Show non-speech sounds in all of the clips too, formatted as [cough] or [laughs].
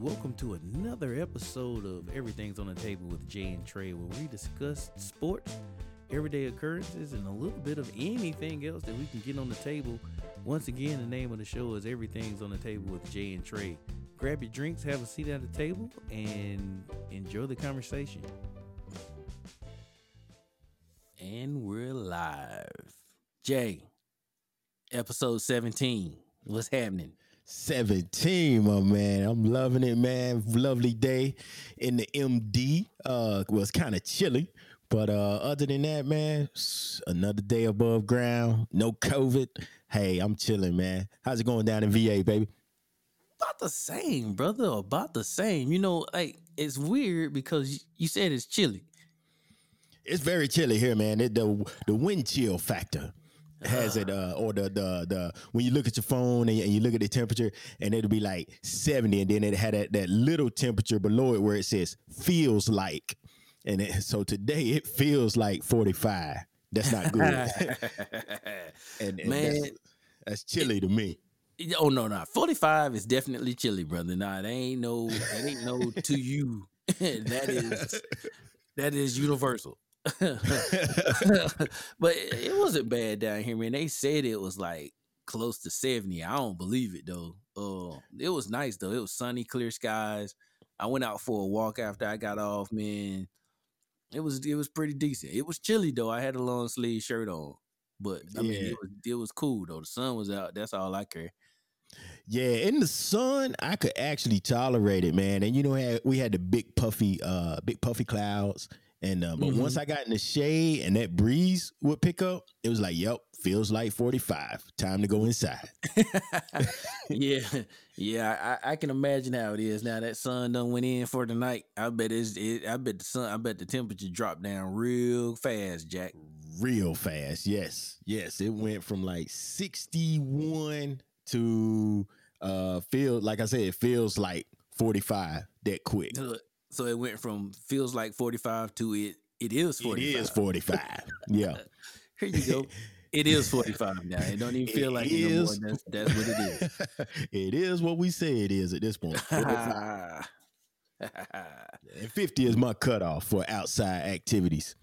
Welcome to another episode of Everything's on the Table with Jay and Trey, where we discuss sports, everyday occurrences, and a little bit of anything else that we can get on the table. Once again, the name of the show is Everything's on the Table with Jay and Trey. Grab your drinks, have a seat at the table, and enjoy the conversation. And we're live. Jay, episode 17. What's happening? 17, my man. I'm loving it, man. Lovely day in the MD. Uh well, it's kind of chilly. But uh other than that, man, another day above ground. No COVID. Hey, I'm chilling, man. How's it going down in VA, baby? About the same, brother. About the same. You know, like it's weird because you said it's chilly. It's very chilly here, man. It, the the wind chill factor has it uh or the the the when you look at your phone and, and, you look at the temperature and it'll be like 70 and then it had that, that little temperature below it where it says feels like. And it, so today it feels like 45 that's not good. [laughs] [laughs] And, and, man that's, that's chilly to me. oh no no 45 is definitely chilly brother. Nah that ain't no that ain't no to you. [laughs] That is that is universal [laughs] but it wasn't bad down here, man. They said it was like close to 70. I don't believe it though. Uh, it was nice though. It was sunny, clear skies. I went out for a walk after I got off, man. It was it was pretty decent. It was chilly though. I had a long sleeve shirt on. But I yeah. mean it was it was cool though. The sun was out. That's all I care. Yeah, in the sun, I could actually tolerate it, man. And you know, we had the big puffy, uh, big puffy clouds and uh, but mm-hmm. once I got in the shade and that breeze would pick up, it was like, yep, feels like 45. Time to go inside. [laughs] yeah. Yeah, I, I, can imagine how it is now. That sun done went in for the night. I bet it's it, I bet the sun I bet the temperature dropped down real fast, Jack. Real fast, yes. Yes. It went from like 61 to uh feel like I said, it feels like 45 that quick. So it went from feels like 45 to it it is 45. It is 45. yeah. [laughs] Here you go. It is 45 now. It don't even [laughs] feel it like is, it no more. That's, that's what it is. [laughs] it is what we say it is at this point. and 50 is my cutoff for outside activities.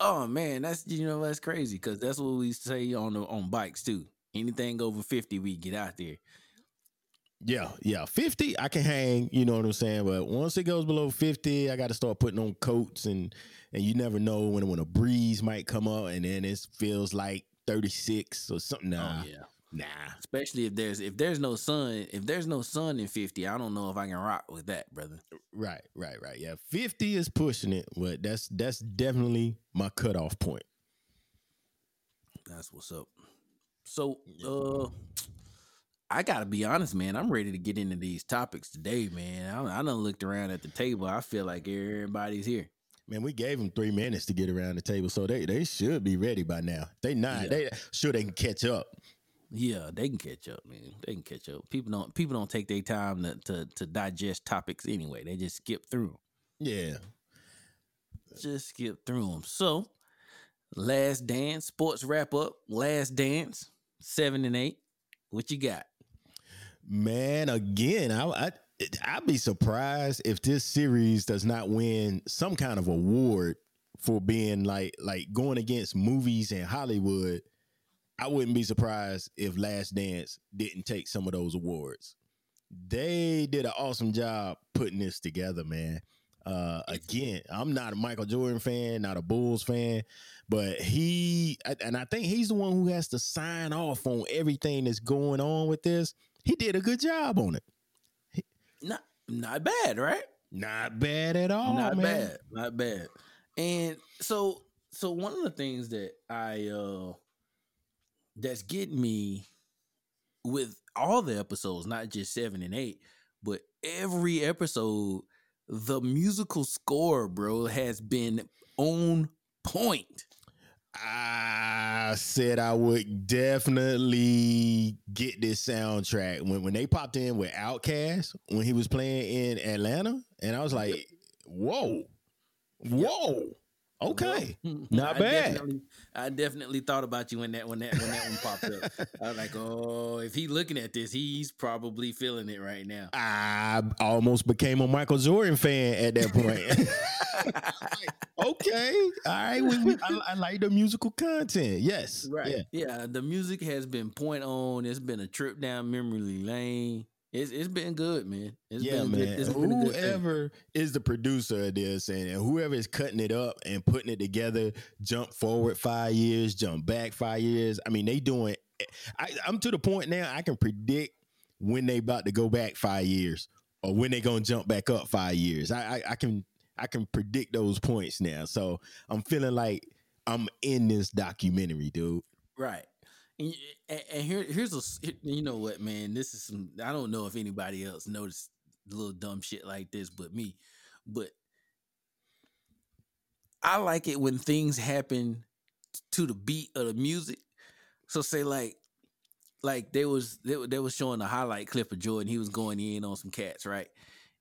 Oh man, that's you know that's crazy because that's what we say on the on bikes too. Anything over 50, we get out there. Yeah, yeah. 50, I can hang, you know what I'm saying? But once it goes below 50, I got to start putting on coats and and you never know when when a breeze might come up and then it feels like 36 or something. Nah. Oh, yeah. Nah. Especially if there's if there's no sun, if there's no sun in 50, I don't know if I can rock with that, brother. Right, right, right. Yeah. 50 is pushing it, but that's that's definitely my cutoff point. That's what's up. So uh I gotta be honest, man. I'm ready to get into these topics today, man. I, I done looked around at the table. I feel like everybody's here. Man, we gave them three minutes to get around the table, so they they should be ready by now. They not. Yeah. They sure they can catch up. Yeah, they can catch up, man. They can catch up. People don't people don't take their time to to, to digest topics anyway. They just skip through. Yeah, just skip through them. So, last dance, sports wrap up. Last dance, seven and eight. What you got? Man, again, I, I I'd be surprised if this series does not win some kind of award for being like like going against movies and Hollywood. I wouldn't be surprised if Last Dance didn't take some of those awards. They did an awesome job putting this together, man. Uh, again, I'm not a Michael Jordan fan, not a Bulls fan, but he and I think he's the one who has to sign off on everything that's going on with this he did a good job on it. Not not bad, right? Not bad at all. Not man. bad. Not bad. And so so one of the things that I uh that's getting me with all the episodes, not just seven and eight, but every episode, the musical score, bro, has been on point. I said I would definitely get this soundtrack. When when they popped in with Outkast when he was playing in Atlanta, and I was like, "Whoa, whoa!" Okay, hmm. not I bad. Definitely, I definitely thought about you when that when that when that one popped up. I was like, oh, if he's looking at this, he's probably feeling it right now. I almost became a Michael Jordan fan at that point. [laughs] okay, all right. We, we, I, I like the musical content. Yes, Right. Yeah. Yeah. The music has been point on. It's been a trip down memory lane. It's it's been good, man. It's yeah, been man. It's been a good whoever is the producer of this and, and whoever is cutting it up and putting it together, jump forward five years, jump back five years. I mean, they doing. I, I'm to the point now. I can predict when they about to go back five years or when they gonna jump back up five years. I, I, I can I can predict those points now. So I'm feeling like I'm in this documentary, dude. Right. And, and, here, here's a you know what, man. This is some. I don't know if anybody else noticed little dumb shit like this, but me. But I like it when things happen to the beat of the music. So say like, like they was they, they was showing a highlight clip of Jordan. He was going in on some cats, right?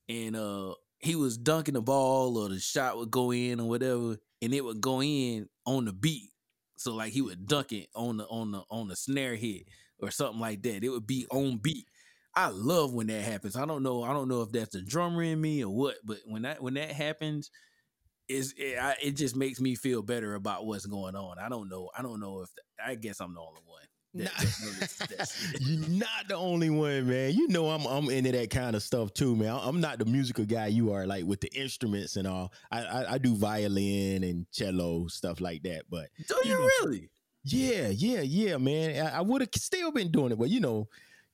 And uh he was dunking the ball or the shot would go in or whatever, and it would go in on the beat. So like he would dunk it on the on the on the snare hit or something like that. It would be on beat. I love when that happens. I don't know. I don't know if that's the drummer in me or what, but when that when that happens, is it, it just makes me feel better about what's going on. I don't know. I don't know if I guess I'm the only one. That- Nah. that [laughs] noticed that shit. You're not the only one, man. You know I'm I'm into that kind of stuff too, man. I'm not the musical guy you are, like with the instruments and all. I I, I do violin and cello stuff like that, but Do You you know, really? yeah, yeah, yeah, man. I, I would have still been doing it, but you know,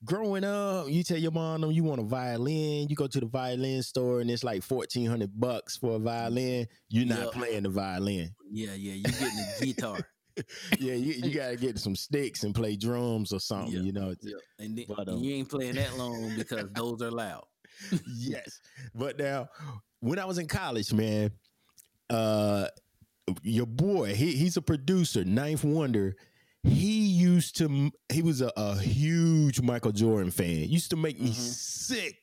growing up, you tell your mom "No, you want a violin, you go to the violin store and it's like fourteen hundred bucks for a violin. You're not Yep. playing the violin. Yeah, yeah. you're getting a guitar? [laughs] yeah, you, you gotta get some sticks and play drums or [laughs] something. Yeah. You know, yeah. And, then, But, um, you ain't playing that long because [laughs] those are loud. yes. But now, when I was in college, man, uh, your boy, he he's a producer, 9th Wonder. He used to, he was a, a huge Michael Jordan fan. Used to make me Mhm. sick.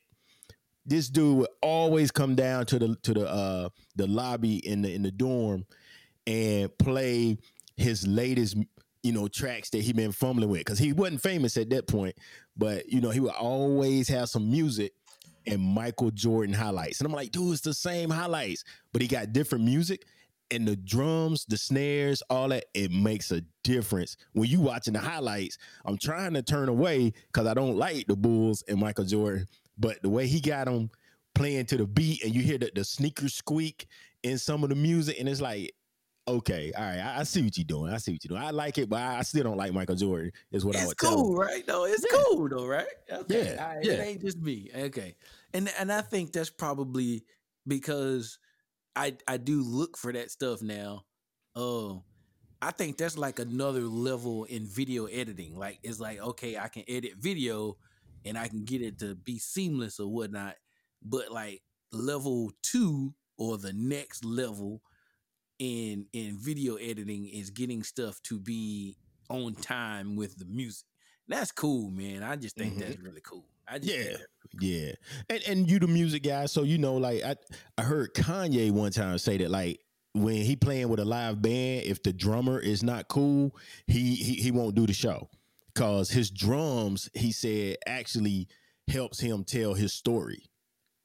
This dude would always come down to the to the uh the lobby in the in the dorm and play his latest you know tracks that he been fumbling with because he wasn't famous at that point but you know he would always have some music and Michael Jordan highlights. And I'm like, dude, it's the same highlights, but he got different music and the drums, the snares, all that. It makes a difference when you watching the highlights. I'm trying to turn away because I don't like the Bulls and Michael Jordan, but the way he got them playing to the beat and you hear the, the sneaker squeak in some of the music, and it's like. Okay, all right. I, I see what you're doing. I see what you're doing. I like it, but I, I still don't like Michael Jordan. Is what I it's would tell him. cool, right? No, it's Yeah. cool though, right? Okay. Yeah, right, yeah. It ain't just me. Okay. And and I think that's probably because I I do look for that stuff now. Oh, I think that's like another level in video editing. Like it's like, okay, I can edit video and I can get it to be seamless or whatnot. But like level two or the next level in in video editing is getting stuff to be on time with the music. That's cool, man. I just think Mhm. that's really cool. I just Yeah. that's Yeah, and and you the music guy, so you know, like I I heard Kanye one time say that like when he playing with a live band, if the drummer is not cool, he he, he won't do the show because his drums, he said, actually helps him tell his story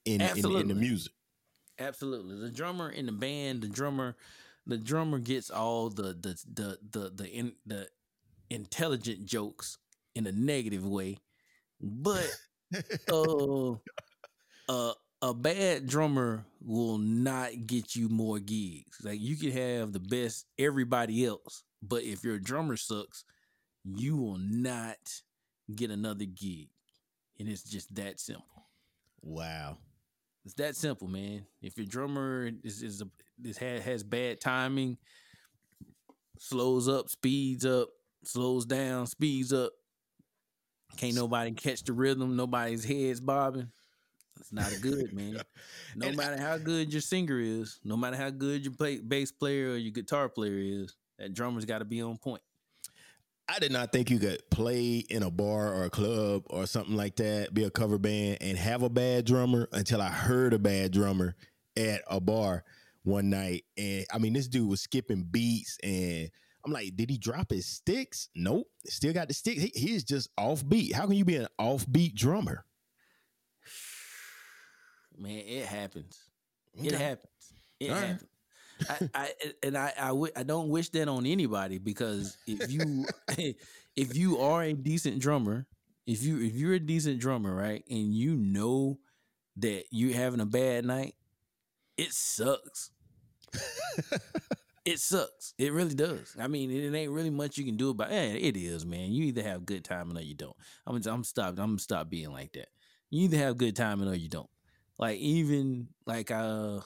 in in, in the music. Absolutely. The drummer in the band, the drummer, the drummer gets all the the the the the in, the intelligent jokes in a negative way. But [laughs] uh uh a bad drummer will not get you more gigs. Like you can have the best everybody else, but if your drummer sucks, you will not get another gig. And it's just that simple. Wow. It's that simple, man. If your drummer is is a, is has, has bad timing, slows up, speeds up, slows down, speeds up, can't nobody catch the rhythm. Nobody's heads bobbing. It's not a good man. No [laughs] And matter how good your singer is, no matter how good your play, bass player or your guitar player is, that drummer's got to be on point. I did not think you could play in a bar or a club or something like that, be a cover band and have a bad drummer until I heard a bad drummer at a bar. One night, and I mean, this dude was skipping beats, and I'm like, did he drop his sticks? Nope, still got the sticks. He, he's just off beat. How can you be an offbeat drummer? Man, it happens. It happens. It All happens. Right. I, I and I I, w- I don't wish that on anybody because if you [laughs] if you are a decent drummer, if you if you're a decent drummer, right, and you know that you're having a bad night, it sucks. [laughs] it sucks. It really does. I mean, it, ain't really much you can do about it. It is, man. You either have good timing or you don't. I'm I'm stopped. I'm stop being like that. You either have good timing or you don't. Like even like uh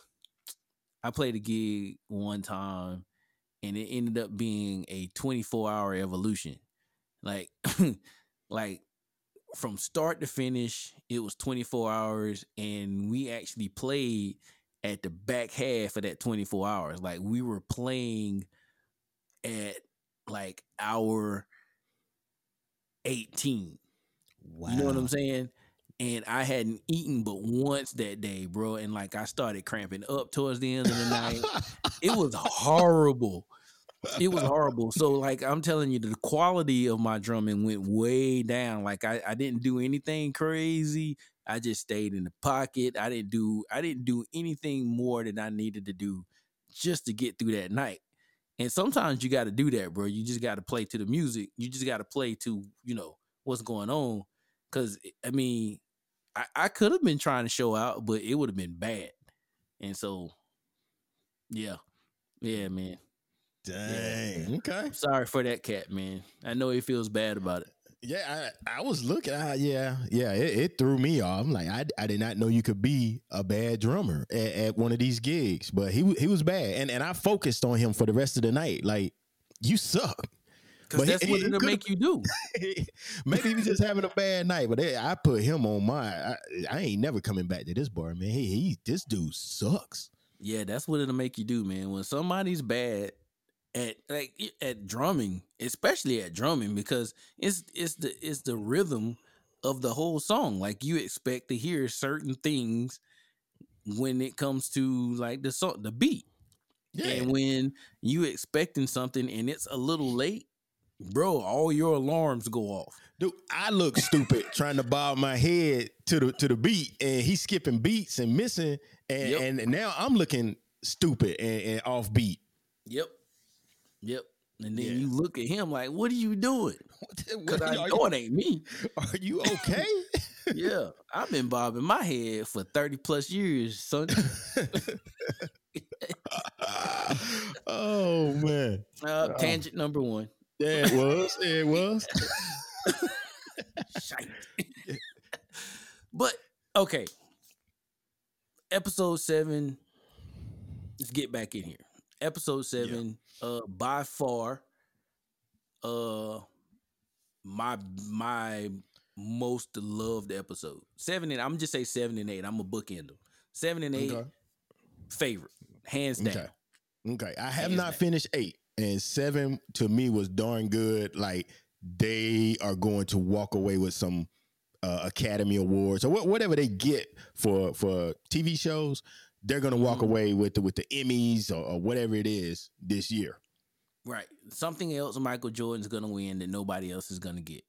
I played a gig one time and it ended up being a 24 hour evolution. Like [laughs] like from start to finish, it was 24 hours and we actually played at the back half of that 24 hours. Like we were playing at like hour 18. Wow. You know what I'm saying? and I hadn't eaten but once that day, bro. And like I started cramping up towards the end of the night. [laughs] it was horrible. It was horrible. So like I'm telling you, the quality of my drumming went way down. Like I, I didn't do anything crazy. I just stayed in the pocket. I didn't do I didn't do anything more than I needed to do just to get through that night. And sometimes you got to do that, bro. You just got to play to the music. You just got to play to, you know, what's going on. Cause eh, I mean, I, I could have been trying to show out, but it would have been bad. And so, yeah, yeah, man. Dang. Yeah. Okay. I'm sorry for that cat, man. I know he feels bad about it. Yeah, I, I was looking. Uh, yeah, yeah. It, it, threw me off. I'm like, I, I did not know you could be a bad drummer at, at one of these gigs, but he he was bad, and and I focused on him for the rest of the night. Like, you suck. Because that's he, what it'll make you do. [laughs] maybe he was just having a bad night, but I put him on my. I, I, ain't never coming back to this bar, man. He, he, this dude sucks. Yeah, that's what it'll make you do, man. When somebody's bad at like at drumming, especially at drumming, because it's it's the it's the rhythm of the whole song. Like you expect to hear certain things when it comes to like the song, the beat. Yeah. And when you expecting something and it's a little late, bro, all your alarms go off. Dude, I look stupid [laughs] trying to bob my head to the to the beat, and he's skipping beats and missing, and, yep. and now I'm looking stupid and, and off beat. Yep, yep. And then yeah. you look at him like, "What are you doing?" [laughs] Because I know it ain't me. Are you [laughs] okay? yeah, I've been bobbing my head for thirty plus years, son. [laughs] oh man! Uh, tangent number one. Yeah, it was. It was. but okay. Episode seven. Let's get back in here. Episode seven. Yeah. Uh, by far, uh, my my most loved episode. Seven and I'm just say seven and eight. I'm a bookend them. Seven and eight, okay. favorite, hands down. Okay. Okay. I have hands not down. finished eight and seven to me was darn good. Like they are going to walk away with some uh, Academy Awards or wh- whatever they get for for TV shows. They're going to walk mm-hmm. away with the with the Emmys or, or whatever it is this year. Right, something else Michael Jordan's going to win that nobody else is going to get.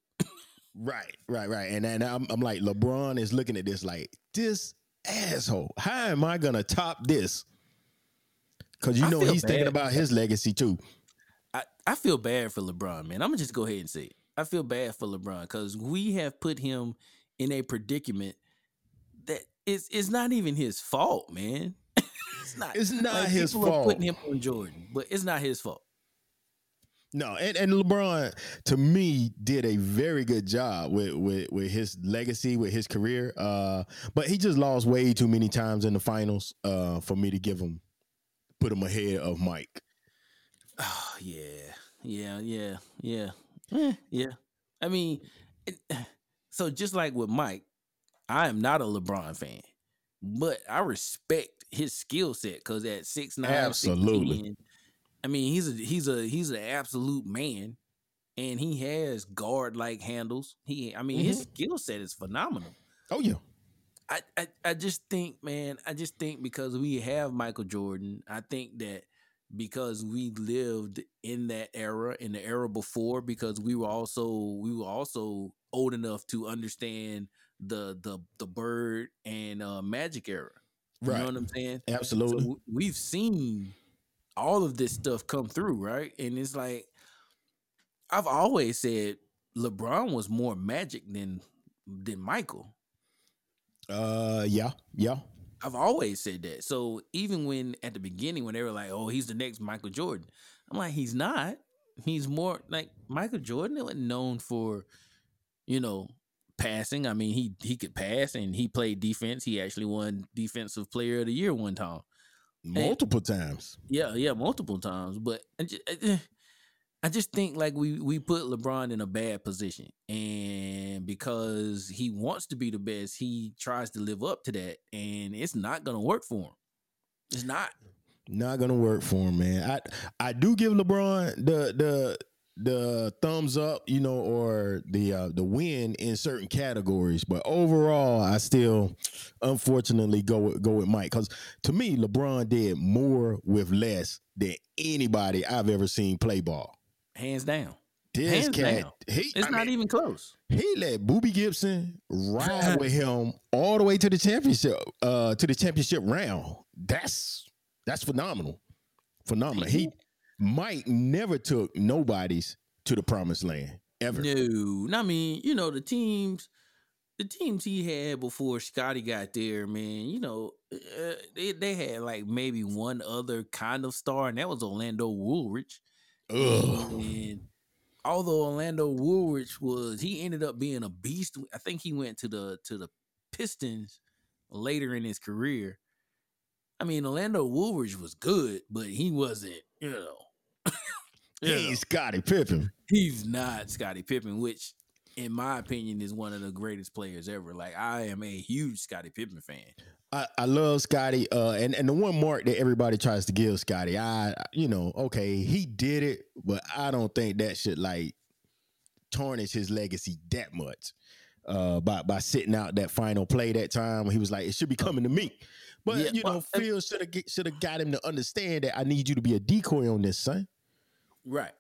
right, right, right. And then I'm, I'm like LeBron is looking at this like this asshole. How am I going to top this? Because you know he's bad. thinking about his legacy too. I, I feel bad for LeBron, man. I'm gonna just go ahead and say it. I feel bad for LeBron because we have put him in a predicament is it's not even his fault, man. [laughs] it's not. It's not like, his fault. putting him on Jordan, but it's not his fault. No, and, and LeBron to me did a very good job with, with with his legacy, with his career. Uh, but he just lost way too many times in the finals uh, for me to give him put him ahead of Mike. Oh yeah, yeah, yeah, yeah, eh, yeah. I mean, it, [sighs] so just like with Mike, I am not a LeBron fan, but I respect his skill set because at six nine, absolutely. 16, I mean, he's a he's a he's an absolute man, and he has guard like handles. He, I mean, mm-hmm. his skill set is phenomenal. Oh yeah. I, I, I just think, man, I just think because we have Michael Jordan, I think that because we lived in that era, in the era before, because we were also we were also old enough to understand the the the bird and uh magic era. You Right. know what I'm saying? Absolutely. So we've seen all of this stuff come through, right? And it's like I've always said LeBron was more magic than than Michael. uh, yeah, yeah. I've always said that. So even when at the beginning when they were like, "Oh, he's the next Michael Jordan," I'm like, "He's not. He's more like Michael Jordan wasn't known for, you know, passing. I mean, he he could pass and he played defense. He actually won Defensive Player of the Year one time. Multiple times. Yeah, yeah, multiple times. But I just, eh, I just think like we we put LeBron in a bad position, and because he wants to be the best, he tries to live up to that, and it's not gonna work for him. It's not. Not gonna work for him, man. I I do give LeBron the the the thumbs up, you know, or the uh, the win in certain categories, but overall, I still unfortunately go with, go with Mike because to me, LeBron did more with less than anybody I've ever seen play ball. Hands down. This Hands cat, down. he It's I not mean, even close. he let Boobie Gibson ride with him all the way to the championship, uh, to the championship round. That's that's phenomenal, phenomenal. He Mike never took nobody's to the promised land ever. No, I mean, you know, the teams, the teams he had before Scottie got there, man. You know, uh, they they had like maybe one other kind of star, and that was Orlando Woolridge. Ugh. And although Orlando Woolridge was, he ended up being a beast. I think he went to the to the Pistons later in his career. I mean, Orlando Woolridge was good, but he wasn't, you know. He you know, Scottie Pippen. he's not Scottie Pippen, which, in my opinion, is one of the greatest players ever. Like, I am a huge Scottie Pippen fan. I, I love Scottie, uh, and and the one mark that everybody tries to give Scottie, I you know, okay, he did it, but I don't think that should like tarnish his legacy that much. Uh, by by sitting out that final play that time when he was like, it should be coming to me. But Yeah, you know, well, Phil should have should have got him to understand that I need you to be a decoy on this, son. Right.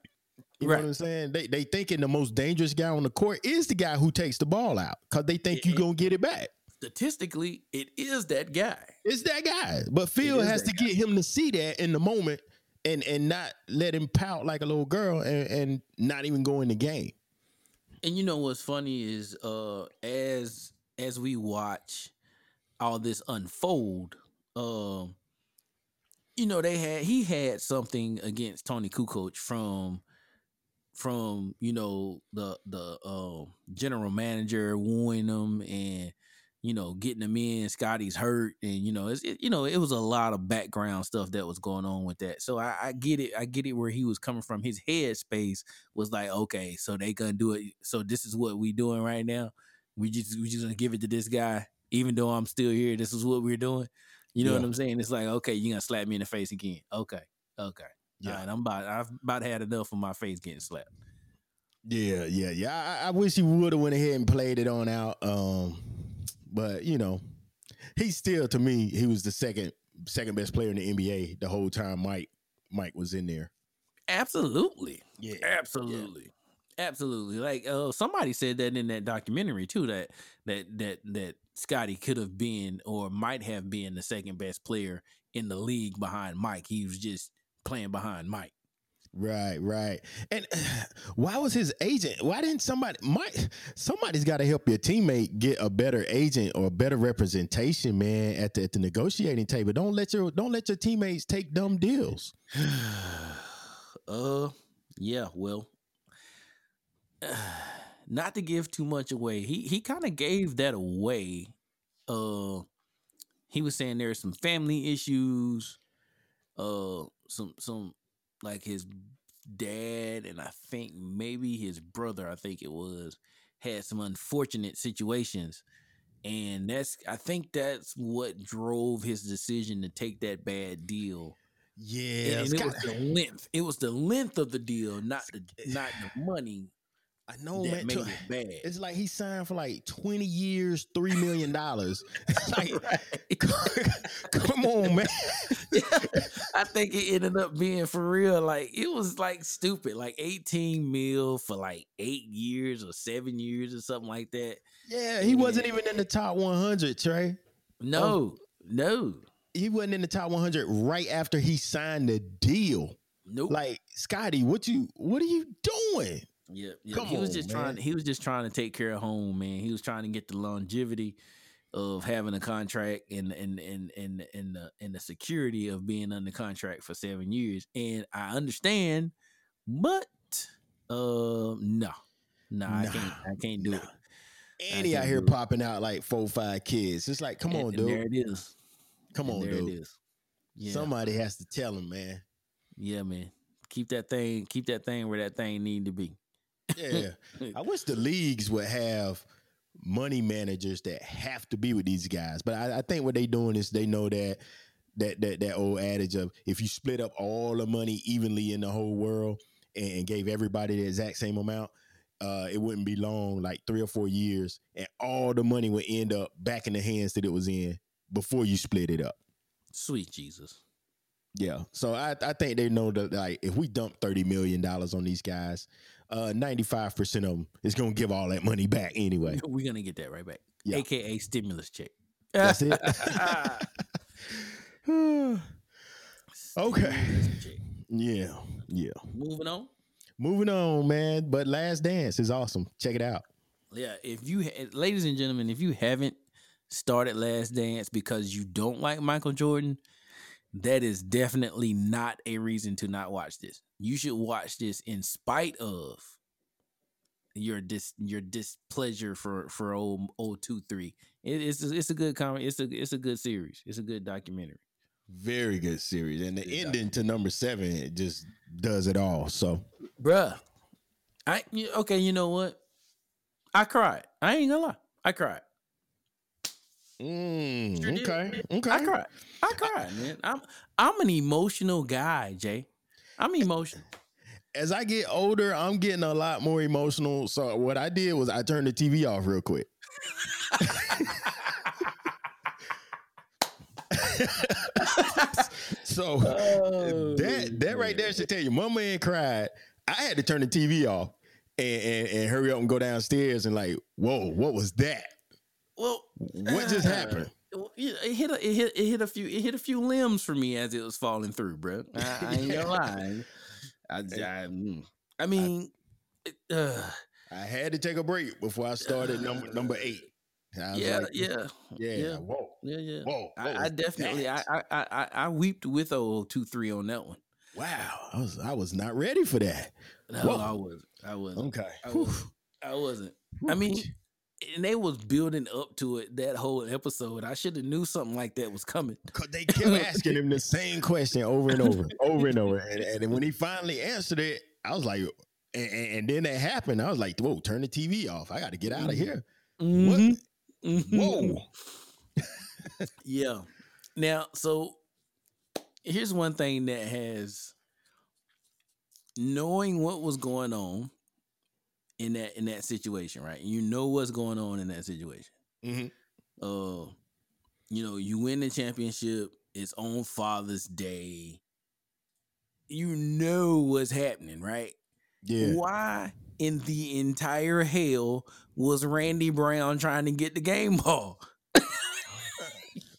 You Right. know what I'm saying? They they thinking the most dangerous guy on the court is the guy who takes the ball out because they think you Yeah. gonna get it back. Statistically, it is that guy. It's that guy. But Phil has to get him to see that in the moment and and not let him pout like a little girl and, and not even go in the game. And you know what's funny is uh as as we watch all this unfold, um you know they had he had something against Toni Kukoc from from you know the the um general manager wooing him and you know getting him in Scottie's hurt and you know it's it, you know it was a lot of background stuff that was going on with that. So I, I get it I get it where he was coming from. His head space was like okay so they gonna do it. So this is what we doing right now. We just we just gonna give it to this guy even though I'm still here. This is what we're doing you know what I'm saying it's like okay you're gonna slap me in the face again okay okay Yeah. all right I'm about I've about had enough of my face getting slapped Yeah, yeah, yeah. I, I wish he would have went ahead and played it on out. Um, but you know, he still to me he was the second second best player in the NBA the whole time Mike Mike was in there. absolutely Yeah, Absolutely. Absolutely. Like uh somebody said that in that documentary too that that that that Scottie could have been or might have been the second best player in the league behind Mike. He was just playing behind Mike. Right, right. And [sighs] why was his agent? Why didn't somebody? Mike, somebody's got to help your teammate get a better agent or a better representation, man, at the at the negotiating table. Don't let your don't let your teammates take dumb deals. [sighs] uh yeah, well not to give too much away. He he kind of gave that away. Uh he was saying there's some family issues, uh some some like his dad and I think maybe his brother, I think it was, had some unfortunate situations. And that's I think that's what drove his decision to take that bad deal. Yeah, and it's it was the length. It was the length of the deal, not the not the money. I know, that man. made it [laughs] bad. It's like he signed for like 20 years, $3 million. [laughs] [laughs] like, come on, man. I think it ended up being for real. Like it was like stupid, like 18 mil for like eight years or seven years or something like that. Yeah, he wasn't even in the top 100, Trey. No, oh. no, He wasn't in the top 100 right after he signed the deal. nope. Like, Scottie, what you what are you doing? Yeah, yeah. come he was on, just man. trying. He was just trying to take care of home, man. He was trying to get the longevity of having a contract and and and and and the and the security of being under contract for seven years. And I understand, but uh, no, no, I Nah, can't. I can't do nah. it. And he out here popping out like four, five kids. It's like, come And- on, dude. There it is. Come And on, there dude. it is. Yeah, Somebody has to tell him, man. yeah, man. Keep that thing. Keep that thing where that thing need to be. Yeah. [laughs] I wish the leagues would have money managers that have to be with these guys. But I, I think what they doing is they know that that that that old adage of if you split up all the money evenly in the whole world and, and gave everybody the exact same amount, uh, it wouldn't be long, like three or four years, and all the money would end up back in the hands that it was in before you split it up. Sweet Jesus. Yeah. So I, I think they know that like if we dump thirty million dollars on these guys, uh ninety five percent of them is gonna give all that money back anyway. [laughs] We're gonna get that right back. Yeah. AKA stimulus check. That's it. [laughs] [sighs] Okay. Check. yeah. Yeah. Moving on. Moving on, man. But Last Dance is awesome. Check it out. Yeah, if you, ladies and gentlemen, if you haven't started Last Dance because you don't like Michael Jordan, that is definitely not a reason to not watch this. You should watch this in spite of your dis your displeasure for for old old two three. It, it's a, it's a good comment. It's a it's a good series. It's a good documentary. Very good series. And the Good ending to number seven it just does it all. So Bruh, I okay. You know what? I cried. I ain't gonna lie. I cried. Mm, Sure did. okay. Okay. I cried. I cried, man. I'm I'm an emotional guy, Jay. I'm emotional. As I get older, I'm getting a lot more emotional. So what I did was I turned the TV off real quick. [laughs] so [laughs] that that right there should tell you, my man cried. I had to turn the TV off and, and, and hurry up and go downstairs and like, whoa, what was that? Well, What just uh, happened? It hit a it hit it hit a few it hit a few limbs for me as it was falling through, bro. I, I ain't gonna [laughs] lie. I, I, mm. I mean, it, uh, I had to take a break before I started number number eight. Yeah, like, yeah, yeah, yeah. whoa, yeah, yeah. whoa. what I, I definitely, I. I, I, I, I weeped with old two three on that one. wow, I was I was not ready for that. No, Whoa. I wasn't. I wasn't. Okay, I wasn't. I wasn't. I mean, and they was building up to it that whole episode. I should have knew something like that was coming. [laughs] Cause they kept [laughs] asking him the same question over and over, over and over. And, and when he finally answered it, I was like, and, and- then that happened. I was like, whoa, turn the TV off. I got to get out of here. Mhm. Whoa. [laughs] Yeah. Now, so here's one thing that has knowing what was going on in that in that situation, right? You know what's going on in that situation. Mhm. Uh, you know, you win the championship. It's on Father's Day. You know what's happening, right? Yeah. Why in the entire hell was Randy Brown trying to get the game ball? [laughs]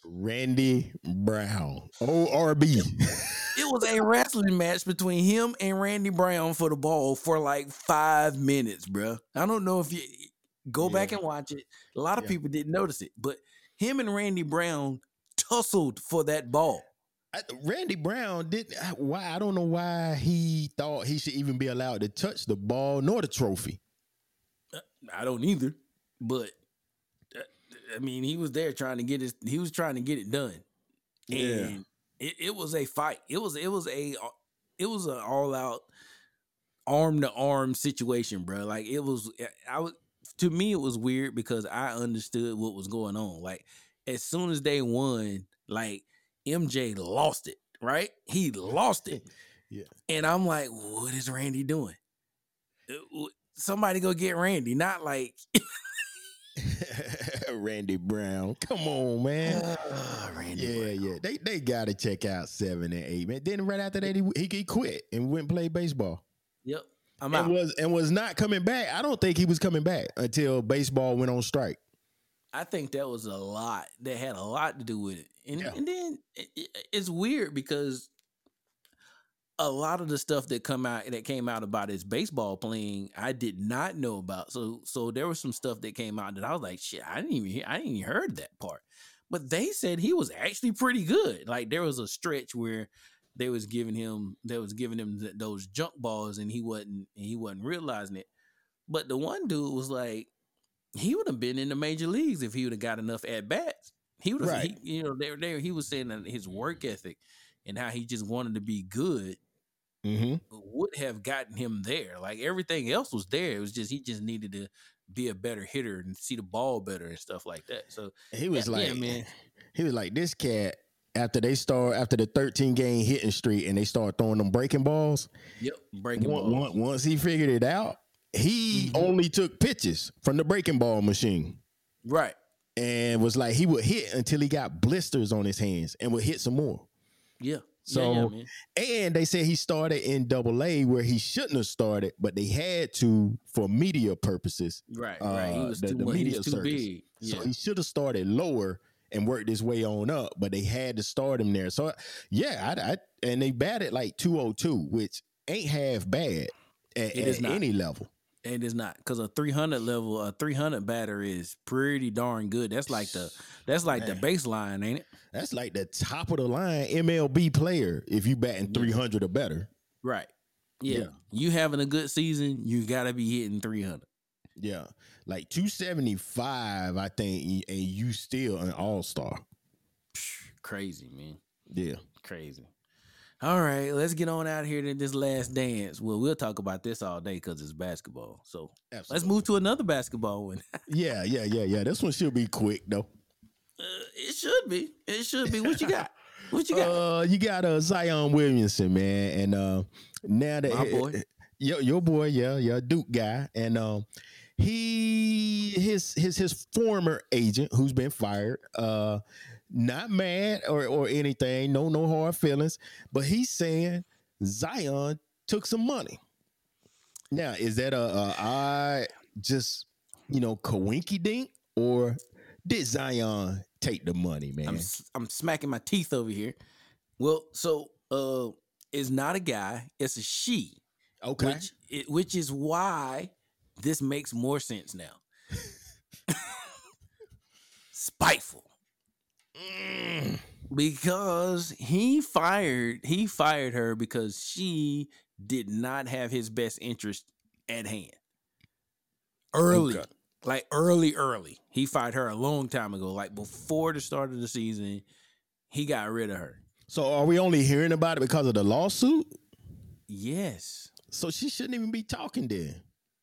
Randy Brown, ORB. [laughs] It was a wrestling match between him and Randy Brown for the ball for like five minutes, bruh. I don't know if you go back and watch it. A lot of Yeah. people didn't notice it, but him and Randy Brown tussled for that ball. I, Randy Brown didn't. why I don't know why he thought he should even be allowed to touch the ball nor the trophy. I don't either, but uh, I mean, he was there trying to get his. He was trying to get it done, Yeah. and it, it was a fight. It was it was a it was an all out arm to arm situation, bro. Like it was. I was to me, it was weird because I understood what was going on. Like as soon as they won, like MJ lost it. Right, he lost it. [laughs] Yeah. And I'm like, what is Randy doing? Uh, somebody go get Randy, not like [laughs] [laughs] Randy Brown. Come on, man. uh, Randy. Yeah, Brown. yeah. They they gotta check out seven and eight, man. Then right after that, he, he, quit and went and played baseball. Yep. I'm out. And was and was not coming back. I don't think he was coming back until baseball went on strike. I think that was a lot. That had a lot to do with it. And, Yeah. and then it, it- it's weird because a lot of the stuff that come out that came out about his baseball playing, I did not know about. So so there was some stuff that came out that I was like, shit, I didn't even hear, I didn't even heard that part. But they said he was actually pretty good. Like there was a stretch where they was giving him they was giving him th- those junk balls and he wasn't and he wasn't realizing it. But the one dude was like, he would have been in the major leagues if he would have got enough at bats. He would have, Right. you know, there, there. He was saying that his work ethic and how he just wanted to be good Mm-hmm. would have gotten him there. Like everything else was there. It was just he just needed to be a better hitter and see the ball better and stuff like that. So He was Yeah, yeah, like, man. [sighs] he was like this cat. After they start after the 13 game hitting streak and they start throwing them breaking balls, yep, breaking Once, balls. once- once he figured it out, he Mhm. only took pitches from the breaking ball machine Right. and was like he would hit until he got blisters on his hands and would hit some more. Yeah. So- yeah, yeah. And they said he started in double A where he shouldn't have started, but they had to for media purposes. Right. right. He uh, was the- too, the media was too circus. big. So he should have started lower and worked his way on up, but they had to start him there. So yeah, I, I and they batted like 202, which ain't half bad at, at any level. It is not because a 300 level, a 300 batter is pretty darn good. That's like the that's like the baseline, ain't it? That's like the top of the line MLB player if you batting Yeah. 300 or better. Right. Yeah. Yeah. You having a good season, you got to be hitting 300. Yeah. Like 275, I think, and you still an all star. Crazy, man. Yeah. Crazy. All right, let's get on out here to this last dance. Well, we'll talk about this all day because it's basketball. So let's move to another basketball one. [laughs] Yeah, yeah, yeah, yeah. This one should be quick though. Uh, it should be. It should be. What you got? [laughs] What you got? Uh, you got uh Zion Williamson, man, and uh now that My boy. [laughs] your your boy, yeah, yeah, Duke guy, and um he his his his former agent who's been fired, uh, not mad or or anything, no no hard feelings, but he's saying Zion took some money. Now, is that a, a I just you know coinky dink or did Zion take the money, man? I'm I'm smacking my teeth over here. Well, so uh, it's not a guy; it's a she. okay. Which it, which is why this makes more sense now. [laughs] Spiteful. Because he fired he fired her because she did not have his best interest at hand. Early. Okay. Like early, early. He fired her a long time ago. Like before the start of the season, he got rid of her. So are we only hearing about it because of the lawsuit? Yes. So she shouldn't even be talking then.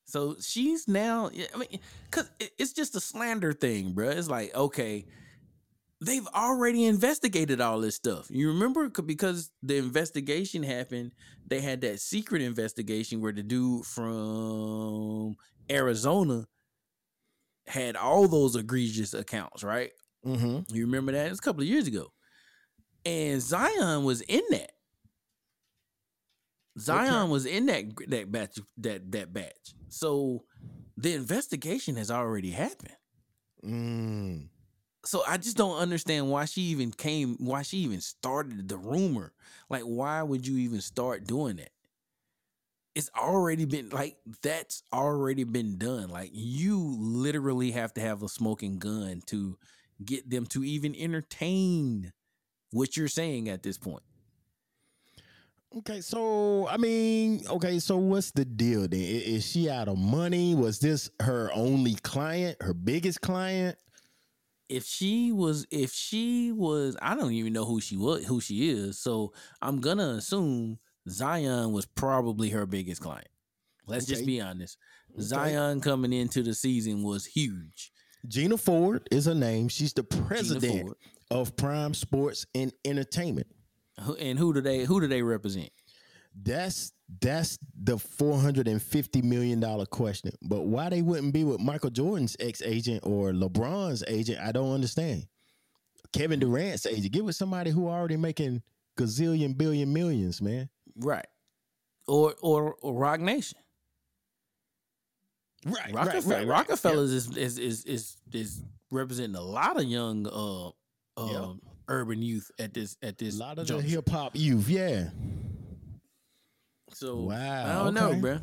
So she's now, I mean, cause it's just a slander thing, bro. It's like, okay, they've already investigated all this stuff. You remember because the investigation happened, they had that secret investigation where the dude from Arizona had all those egregious accounts, right? Mm-hmm. You remember that? It was a couple of years ago. And Zion was in that. Zion Okay. was in that that batch that that batch. So the investigation has already happened. Mm. So I just don't understand why she even came why she even started the rumor. Like why would you even start doing that? It's already been like that's already been done. Like you literally have to have a smoking gun to get them to even entertain what you're saying at this point. Okay, so I mean, okay, so what's the deal then? Is she out of money? Was this her only client, her biggest client? If she was if she was I don't even know who she was who she is. So I'm gonna assume Zion was probably her biggest client. Let's just be honest. Okay. Zion coming into the season was huge. Gina Ford is her name. She's the president of Prime Sports and Entertainment. And who do they who do they represent? That's that's the four hundred and fifty million dollar question. But why they wouldn't be with Michael Jordan's ex agent or LeBron's agent, I don't understand. Kevin Durant's agent, get with somebody who already making gazillion billion millions, man. Right. Or or, or Roc Nation. Right, Rockefeller, right, right, Rockefellers is, is is is is representing a lot of young uh, uh yep. urban youth at this at this. A lot of hip hop youth, yeah. So wow, I don't okay. know, bro.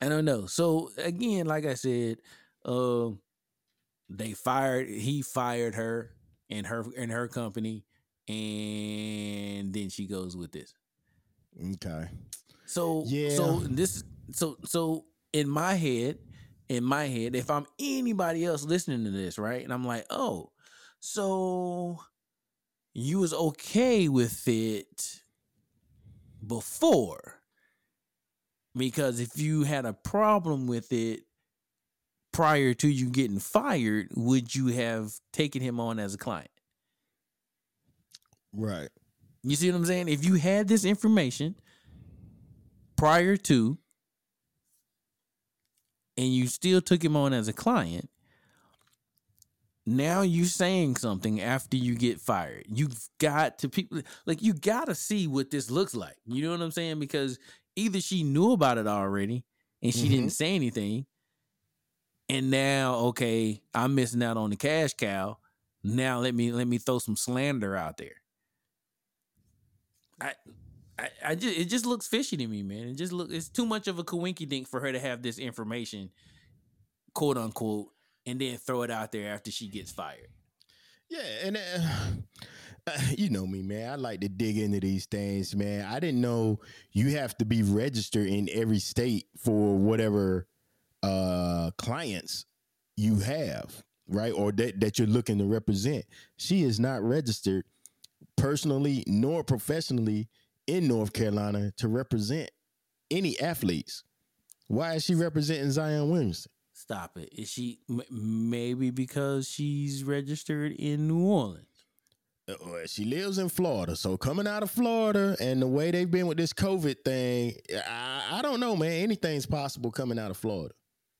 I don't know. So again, like I said, uh, they fired. He fired her and her and her company, and then she goes with this. Okay. So yeah. So this. So so in my head, in my head, if I'm anybody else listening to this, right, and I'm like, oh, so you was okay with it before because if you had a problem with it prior to you getting fired, would you have taken him on as a client? Right. You see what I'm saying? If you had this information prior to and you still took him on as a client, now you're saying something after you get fired. You've got to people like you got to see what this looks like. You know what I'm saying? Because either she knew about it already and she mm-hmm. didn't say anything, and now okay, I'm missing out on the cash cow. Now let me let me throw some slander out there. I I, I just it just looks fishy to me, man. It just look it's too much of a coinky dink for her to have this information, quote unquote, and then throw it out there after she gets fired. Yeah, and [sighs] uh, you know me, man. I like to dig into these things, man. I didn't know you have to be registered in every state for whatever uh clients you have, right? Or that that you're looking to represent. She is not registered personally nor professionally in North Carolina to represent any athletes. Why is she representing Zion Williamson? Stop it. Is she m- maybe because she's registered in New Orleans? Uh, she lives in Florida, so coming out of Florida and the way they've been with this COVID thing, I, I don't know, man. Anything's possible coming out of Florida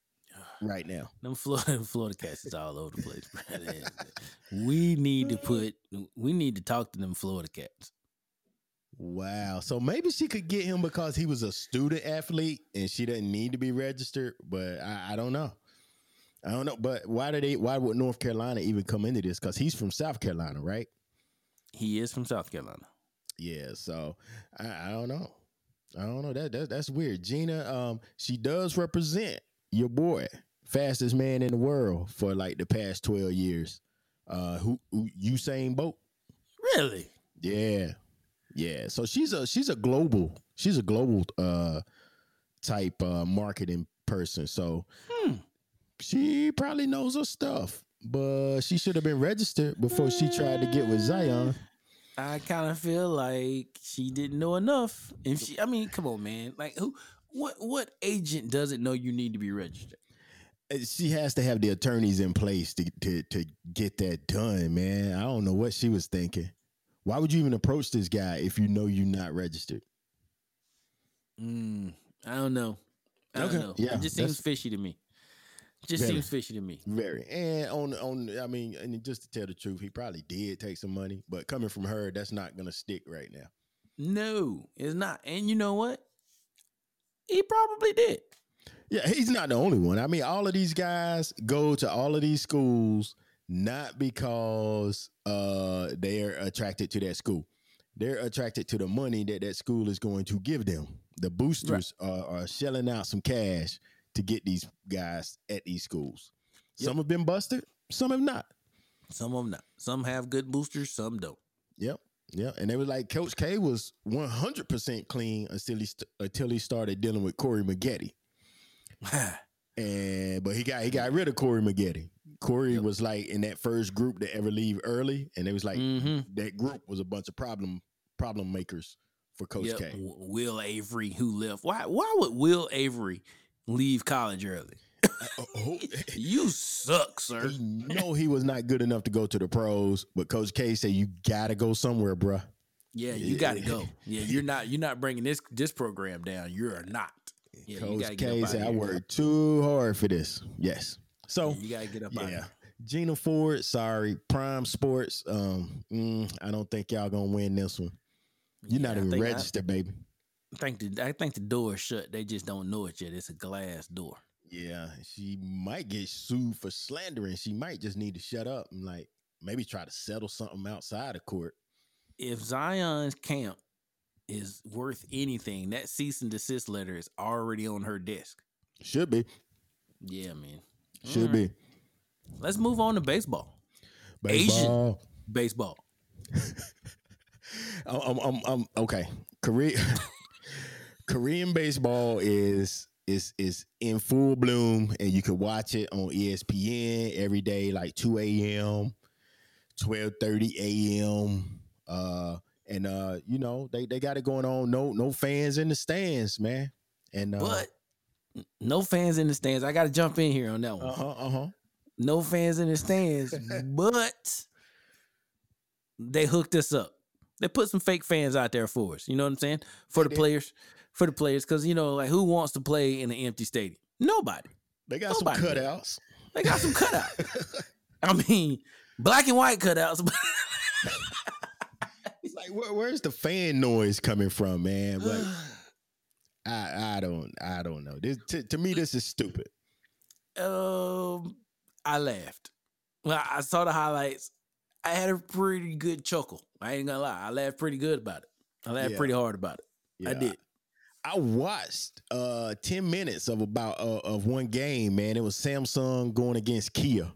[sighs] right now. Them Florida [laughs] Florida cats is all over the place, [laughs] we need to put we need to talk to them Florida cats. Wow. So maybe she could get him because he was a student athlete and she doesn't need to be registered, but I, I don't know. I don't know. But why did they why would North Carolina even come into this? Because he's from South Carolina, right? He is from South Carolina. Yeah, so I, I don't know. I don't know. That, that that's weird. Gina, um, she does represent your boy, fastest man in the world for like the past 12 years. Uh who, who Usain Bolt. Really? Yeah. Yeah, so she's a she's a global she's a global uh type uh marketing person. So hmm. she probably knows her stuff, but she should have been registered before she tried to get with Zion. I kind of feel like she didn't know enough. If she, I mean, come on, man. Like who? What? What agent doesn't know you need to be registered? Uh, she has to have the attorneys in place to to to get that done, man. I don't know what she was thinking. Why would you even approach this guy if you know you're not registered? Mm, I don't know. I okay. don't know. Yeah, it just seems fishy to me. Just very, seems fishy to me. Very. And on on I mean, and just to tell the truth, he probably did take some money, but coming from her, that's not gonna stick right now. No, it's not. And you know what? He probably did. Yeah, he's not the only one. I mean, all of these guys go to all of these schools not because uh, they're attracted to that school. They're attracted to the money that that school is going to give them. The boosters right. are, are, shelling out some cash to get these guys at these schools. Yep. Some have been busted, some have not. Some of them not. Some have good boosters, some don't. Yep. Yeah, and they were like Coach K was 100% clean until he st- until he started dealing with Corey Maggette. [sighs] and but he got he got rid of Corey Maggette. Corey yep. was like in that first group to ever leave early, and it was like mm-hmm. that group was a bunch of problem problem makers for Coach yep. K. Will Avery, who left. Why? Why would Will Avery leave college early? Uh, uh, [laughs] you suck, sir. He know he was not good enough to go to the pros, but Coach K said you gotta go somewhere, bruh. Yeah, you got to go. Yeah, you're [laughs] not you're not bringing this this program down. You're not. Yeah, Coach gotta K said, I worked too hard for this. Yes. So Yeah, you gotta get up yeah. Gina Ford, sorry. Prime Sports. Um, mm, I don't think y'all gonna win this one. You're Yeah, not even think I- registered, baby. I think the I think the door is shut. They just don't know it yet. It's a glass door. Yeah, she might get sued for slandering. She might just need to shut up and like maybe try to settle something outside of court. If Zion's camp is worth anything, that cease and desist letter is already on her desk. Should be. Yeah, man. Should All be. Let's move on to baseball. Asian. Baseball. [laughs] Baseball. I'm, I'm, I'm, okay. Korea, [laughs] Korean baseball is is is in full bloom, and you can watch it on ESPN every day, like two a.m., twelve thirty a.m. Uh, and uh, you know they they got it going on. No no fans in the stands, man. And uh, But no fans in the stands. I got to jump in here on that one. uh huh uh huh. No fans in the stands, [laughs] but they hooked us up. They put some fake fans out there for us. You know what I'm saying? For the did. players, for the players, because you know, like who wants to play in an empty stadium? Nobody. They got Nobody some did. cutouts. They got some cutouts. [laughs] I mean, black and white cutouts. [laughs] It's like where, where's the fan noise coming from, man? But [sighs] I I don't I don't know. This to, to me this is stupid. um, I laughed. Well, I saw the highlights. I had a pretty good chuckle. I ain't gonna lie. I laughed pretty good about it. I laughed Yeah. pretty hard about it. I did. I watched uh 10 minutes of about uh, of one game, man. It was Samsung going against Kia.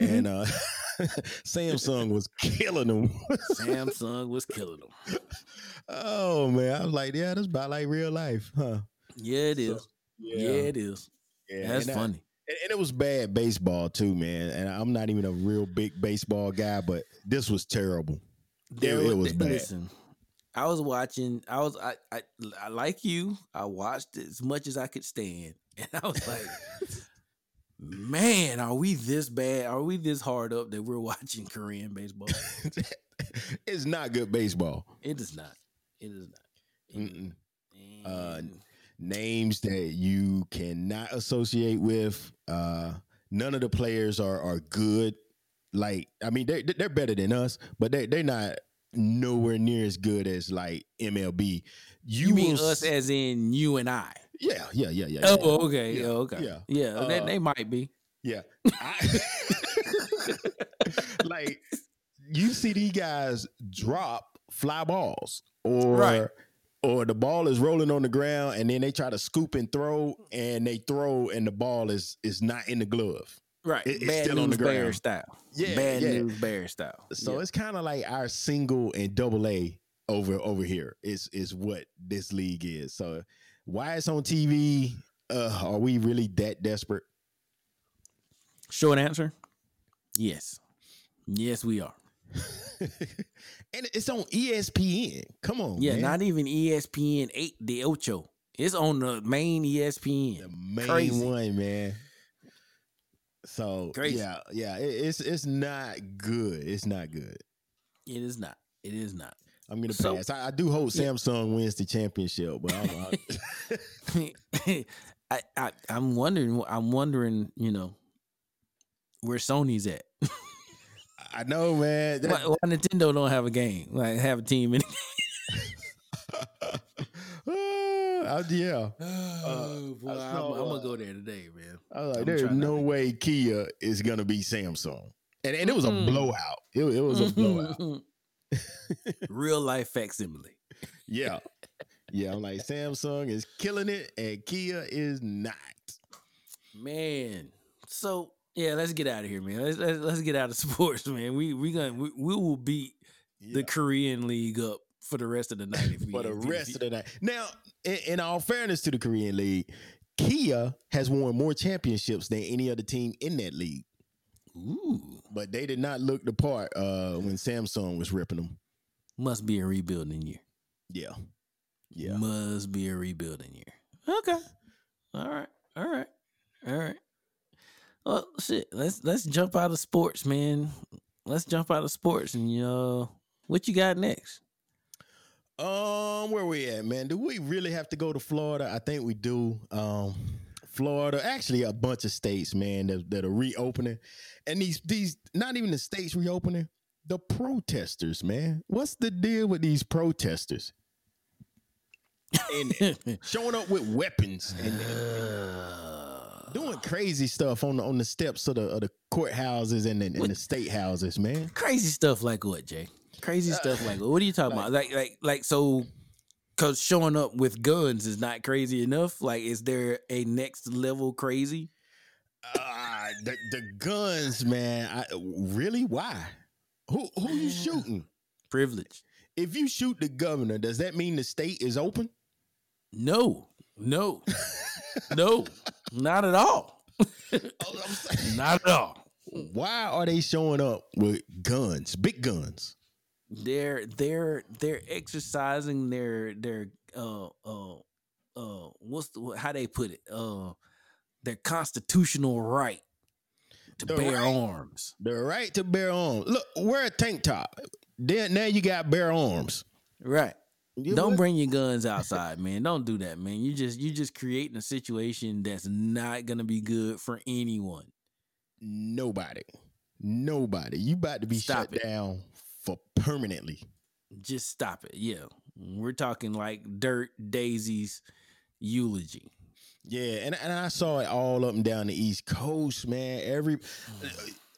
And uh [laughs] [laughs] Samsung was killing them. Samsung was killing them. [laughs] oh man, I was like, yeah, that's about like real life, huh? Yeah, it is. yeah. it is. yeah. That's and funny. and, and it was bad baseball too, man. And I'm not even a real big baseball guy, but this was terrible. There it was bad. Listen, I was watching. I was. I, I. I like you. I watched as much as I could stand, [laughs] and I was like, "Man, are we this bad? Are we this hard up that we're [laughs] watching Korean baseball? [laughs] it's not good baseball. It is not. It is not. It is Uh, names that you cannot associate with. Uh, none of the players are are good. Like I mean, they they're better than us, but they they're not nowhere near as good as like MLB. You, you mean us as in you and I? Yeah, yeah, yeah, yeah. yeah. Oh, okay. Yeah, okay. yeah. Yeah, they, Uh, they might be. Yeah. I- [laughs] like you see these guys drop fly balls or Right. or the ball is rolling on the ground and then they try to scoop and throw and they throw and the ball is is not in the glove. Right. it- it's Bad still on the bear ground. style. Yeah, Bad yeah. news bear style. So Yeah. it's kind of like our single and double A over over here is is what this league is. So why it's on TV? Uh, are we really that desperate? Short answer: Yes, yes, we are. [laughs] and it's on ESPN. Come on, Yeah, man. not even ESPN eight the Ocho. It's on the main ESPN. the main Crazy. one, man. So Crazy. yeah, yeah, it, it's it's not good. It's not good. It is not. It is not. I'm gonna So- pass. I, I do hope Yeah. Samsung wins the championship, but I'm, [laughs] [laughs] I, I, I'm wondering. I'm wondering. You know, where Sony's at. I know, man. That- why, why Nintendo don't have a game? Like have a team in. [laughs] Uh, yeah, [sighs] Oh, boy, I'm, I'm gonna uh, go there today, man. I was like, I'm there's no way Kia is gonna be Samsung, and and it was a Mm-mm. blowout. It, it was a blowout. Real life facsimile. Yeah, yeah. I'm like Samsung is killing it, and Kia is not. Man. So yeah, let's get out of here, man. Let's let's, let's get out of [laughs] sports, man. We we gonna we, we will beat Yeah. the Korean league up for the rest of the night. If we, for the rest of the night. Now, in, in all fairness to the Korean League, Kia has won more championships than any other team in that league, Ooh, but they did not look the part uh, when Samsung was ripping them. must be a rebuilding year. Yeah, yeah. Must be a rebuilding year. Okay. All right. All right. All right. Well, shit. Let's let's jump out of sports, man. Let's jump out of sports, and you know what you got next. Um, where we at, man? Do we really have to go to Florida? I think we do. Um, Florida, actually, a bunch of states, man, that, that are reopening, and these these not even the states reopening, the protesters, man. What's the deal with these protesters? and [laughs] showing up with weapons and [sighs] doing crazy stuff on the on the steps of the of the courthouses and the, and the state houses, man. Crazy stuff like what, Jay? Crazy Uh, stuff like what? What are you talking like- about? Like like like so cause showing up with guns is not crazy enough. Like is there a next level crazy? Uh, the, the guns, man. I, really? Why? Who who you shooting? Privilege. If you shoot the governor, does that mean the state is open? No. No. no. Not at all. I'm saying, [laughs] Not at all. Why are they showing up with guns, big guns? They're they're they're exercising their their uh uh uh what's the how they put it? Uh their constitutional right to The bear right. arms. The right to bear arms. Look, wear a tank top. Then now you got bear arms. Right. You Don't what? bring your guns outside, man. Don't do that, man. You just you just creating a situation that's not gonna be good for anyone. nobody. Nobody. You about to be Stop shut it. down for permanently. Just stop it. Yeah. We're talking like dirt daisies eulogy. Yeah, and, and I saw it all up and down the East Coast, man. Every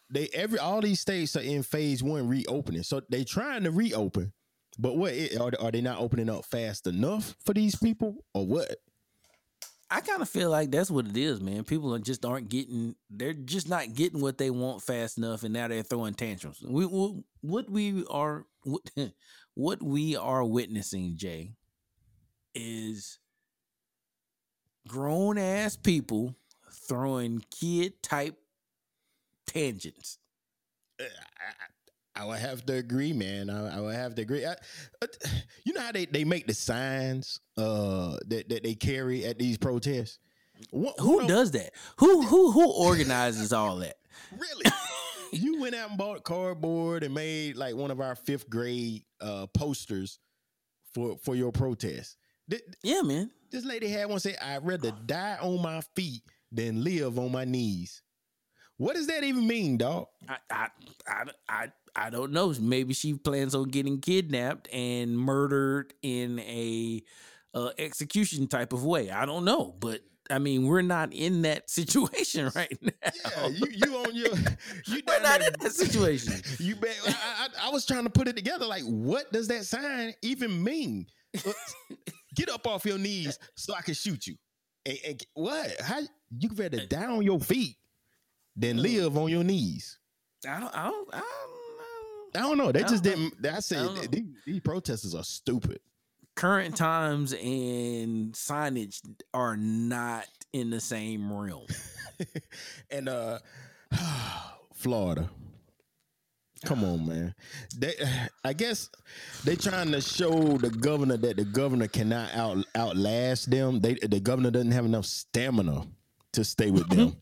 they every all these states are in phase one reopening. So they trying to reopen. But what are, are they not opening up fast enough for these people or what? I kind of feel like that's what it is, man. People are just aren't getting they're just not getting what they want fast enough and now they're throwing tantrums. We we- what we are what, [laughs] what we are witnessing, Jay, is grown ass people throwing kid type tangents. Eh, I, would have to agree, man. I, I would have to agree. I, uh, you know how they, they make the signs uh, that, that they carry at these protests? What, Who don't- does that? Who who who organizes all that? [laughs] Really? you went out and bought cardboard and made like one of our fifth grade uh, posters for for your protest. Th- Yeah, man. This lady had one say, "I'd rather die on my feet than live on my knees." What does that even mean, dog? I, I, I, I, I don't know. Maybe she plans on getting kidnapped and murdered in a uh, execution type of way. I don't know, but I mean, we're not in that [laughs] situation right now. Yeah, you you on your [laughs] you we're not there- in that situation. [laughs] You bet. I, I, I was trying to put it together. Like, what does that sign even mean? Uh, Get up off your knees so I can shoot you. And, and what? How you better die on your feet than live on your knees? I don't, I don't, I don't I don't know. They just know. didn't. I said these, these protesters are stupid. Current times and signage are not in the same realm. [laughs] and uh [sighs] Florida. Come on, man. They, I guess they're trying to show the governor that the governor cannot out outlast them. They the governor doesn't have enough stamina to stay with them.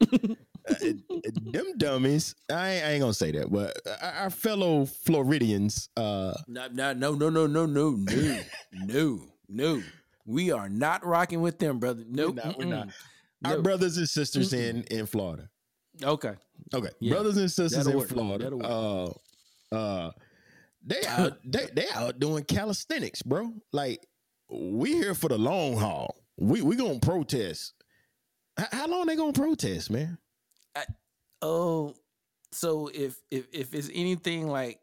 [laughs] [laughs] Them dummies. I ain't, I ain't gonna say that, but our our fellow Floridians. Uh, No, no, no, no, no, no, no, no, no, no. We are not rocking with them, brother. No, not, we're not. mm-mm. our No. brothers and sisters in in Florida. Okay. Okay, Yeah, brothers and sisters that'll in work. Florida. Uh, uh, they out [laughs] they they out doing calisthenics, bro. Like we here for the long haul. We we gonna protest. H- how long they gonna protest, man? Oh, so if if if it's anything like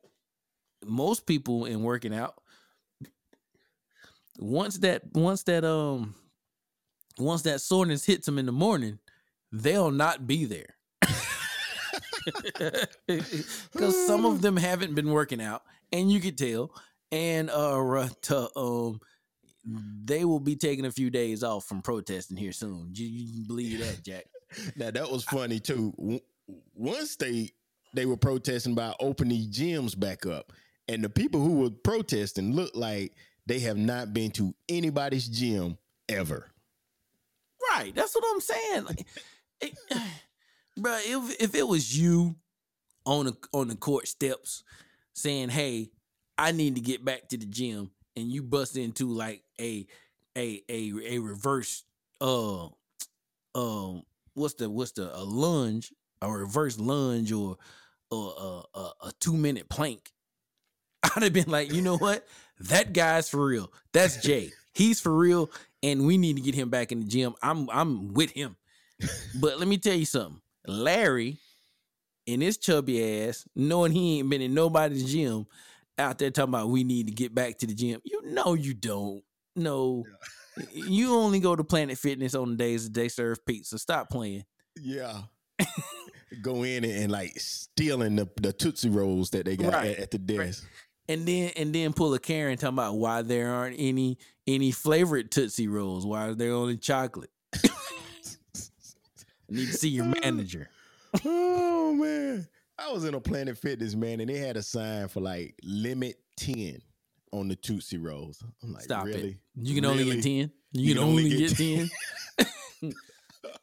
most people in working out, once that once that um once that soreness hits them in the morning, they'll not be there. [laughs] Because some of them haven't been working out, and you could tell, and uh, [laughs] to, um, they will be taking a few days off from protesting here soon. You, you believe that, Jack? Now that was funny too. One state they were protesting about opening gyms back up, and the people who were protesting looked like they have not been to anybody's gym ever. Right. That's what I'm saying. Like, it, [sighs] bro, if if it was you on the on the court steps saying, "Hey, I need to get back to the gym," and you bust into like a a a a reverse uh um what's the what's the a lunge a reverse lunge or or a, a, a two minute plank? [laughs] I'd have been like you know what? That guy's for real. That's jay. He's for real and we need to get him back in the gym. I'm i'm with him. But let me tell you something. Larry in his chubby ass knowing he ain't been in nobody's gym out there talking about we need to get back to the gym. You know you don't. No you only go to planet fitness on the days that they serve pizza stop playing Yeah. [laughs] Go in and, and, like stealing the, the Tootsie Rolls that they got Right, at, at the desk. and then and then pull a Karen talking about why there aren't any any flavored Tootsie Rolls. Why are there only chocolate? [laughs] I need to see your manager. [laughs] Oh man. I was in a Planet Fitness, man, and they had a sign for like limit 10 on the Tootsie Rolls. I'm like, Stop really? it. You can only get 10. You, You can only only get get 10. [laughs]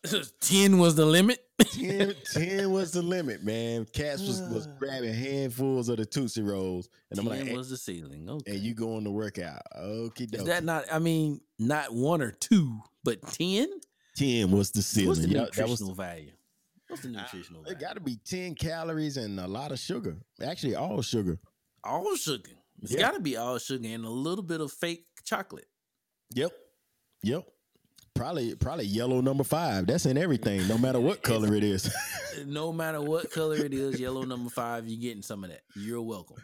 [laughs] 10 was the limit. 10, 10 was the limit, man. Cats was, was [sighs] grabbing handfuls of the Tootsie Rolls. And I'm 10 like, was the ceiling. Okay. and you going to work out. Okay, Is that not, I mean, not one or two, but 10? 10 was the ceiling. What's the Yeah, nutritional value? What's the ah, nutritional It value? got to be 10 calories and a lot of sugar. Actually, all sugar. all sugar. It's Yeah. got to be all sugar and a little bit of fake chocolate. Yep. Yep. Probably probably yellow number five. That's in everything, no matter what [laughs] color it is. [laughs] No matter what color it is, yellow number five, you're getting some of that. You're welcome.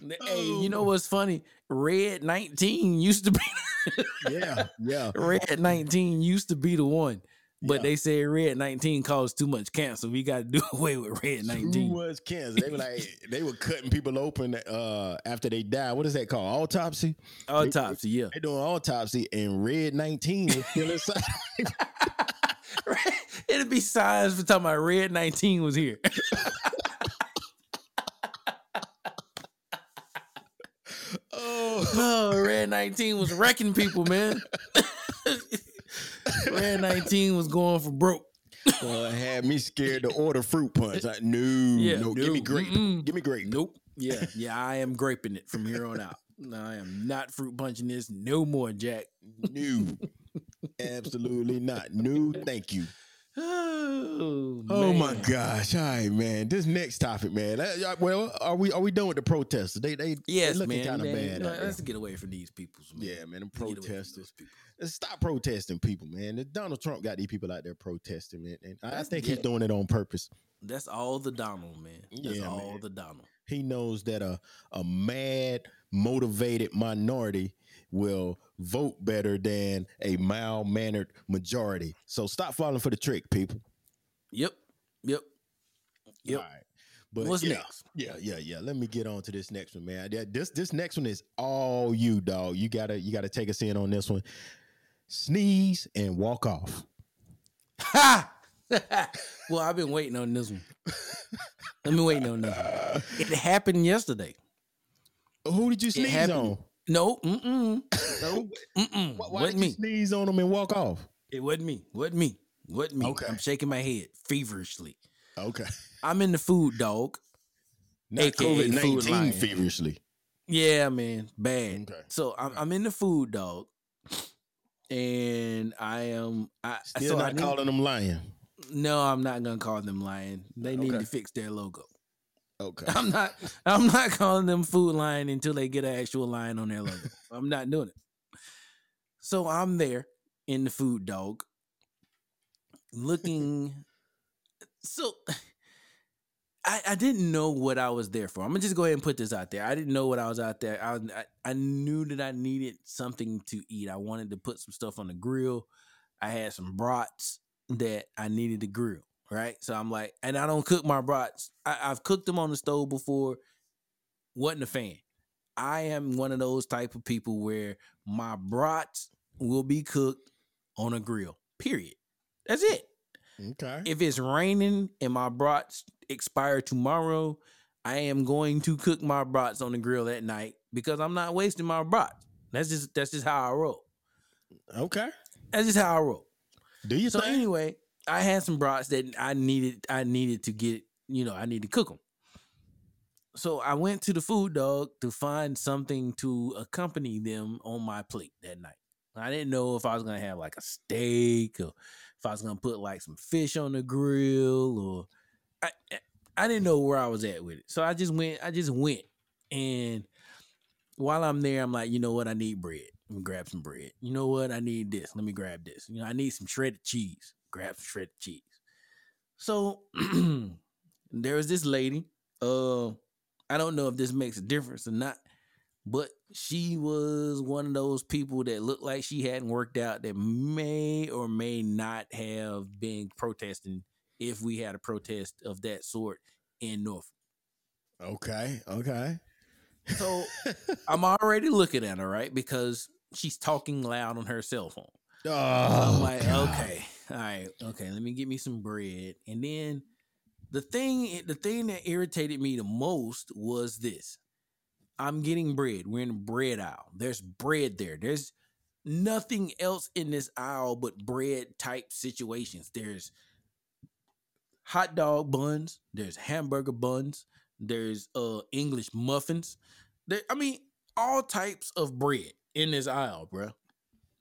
[laughs] hey, you know oh. what's funny? Red 19 used to be yeah, yeah. Red 19 used to be the one. But Yeah. they said Red 19 caused too much cancer. We got to [laughs] do away with Red Who 19. was cancer? They were like [laughs] they were cutting people open uh after they died. What is that called? Autopsy? Autopsy, yeah. they're doing autopsy and red 19 is still inside. [laughs] It'd be signs for talking about Red 19 was here. oh, Oh, Red 19 was wrecking people, man. Red 19 was going for broke. uh, had me scared to order fruit punch. Like, no, Yeah, no, give me grape. mm-mm. Give me grape. Nope. Yeah, yeah, I am graping it from here on out. No, I am not fruit punching this no more, Jack. No. Absolutely not. No, thank you. Oh, Oh my gosh! All right, man. This next topic, man. Uh, Well, are we are we done with the protesters? They they Yes, they looking kind of bad. let's get away from these people. Man. Yeah, man. Them Get away from protesters. Let's Stop protesting people, man. Donald Trump got these people out there protesting, man. And I think he's doing it on purpose. That's all the Donald, man. That's Yeah, all man. the Donald. He knows that a a mad, motivated minority will vote better than a mild mannered majority. So stop falling for the trick, people. Yep. Yep. Yep. All right. But What's yeah, next? Yeah, yeah, yeah. Let me get on to this next one, man. This this next one is all you, dog. You gotta you gotta take us in on this one. Sneeze and walk off. Ha! [laughs] well, I've been waiting on this one. Let me wait on this one. It happened yesterday. Who did you sneeze on? No, mm-mm. No, mm-mm. Why, why wasn't did you me. sneeze on them and walk off? It wasn't me. Wasn't me. Wasn't me. Okay. I'm shaking my head feverishly. Okay. I'm in the food, dog. Not AKA COVID food nineteen feverishly. Yeah, man, bad. Okay. So I'm, I'm in the food, dog, and I am. I Still so I not need- calling them lying. No, I'm not gonna call them lying. They need Okay. to fix their logo. Okay. I'm not. I'm not calling them food line until they get an actual line on their logo. [laughs] I'm not doing it. So I'm there in the food dog, looking. So I, I didn't know what I was there for. I'm gonna just go ahead and put this out there. I didn't know what I was out there. I, I I knew that I needed something to eat. I wanted to put some stuff on the grill. I had some brats that I needed to grill. Right, so I'm like, and I don't cook my brats. I, I've cooked them on the stove before. wasn't a fan. I am one of those type of people where my brats will be cooked on a grill. Period. That's it. Okay. If it's raining and my brats expire tomorrow, I am going to cook my brats on the grill at night because I'm not wasting my brats. That's just that's just how I roll. Okay. That's just how I roll. Do you So think? anyway, I had some brats that I needed. I needed to get. You know, I need to cook them. so I went to the food dog to find something to accompany them on my plate that night. I didn't know if I was gonna have like a steak or if I was gonna put like some fish on the grill or I I didn't know where I was at with it. So I just went, I just went. And while I'm there, I'm like, you know what? I need bread. Let me grab some bread. You know what? I need this. Let me grab this. You know, I need some shredded cheese. Grab some shredded cheese. So [clears throat] there was this lady. Uh, I don't know if this makes a difference or not, but she was one of those people that looked like she hadn't worked out that may or may not have been protesting if we had a protest of that sort in Norfolk. Okay, okay. So [laughs] I'm already looking at her, right? Because she's talking loud on her cell phone. Oh, So I'm like, God. okay, all right, okay, let me get me some bread. And then the thing, the thing that irritated me the most was this. I'm getting bread. We're in the bread aisle. There's bread there. There's nothing else in this aisle but bread type situations. There's hot dog buns, there's hamburger buns, there's uh English muffins. There, I mean, all types of bread in this aisle, bruh.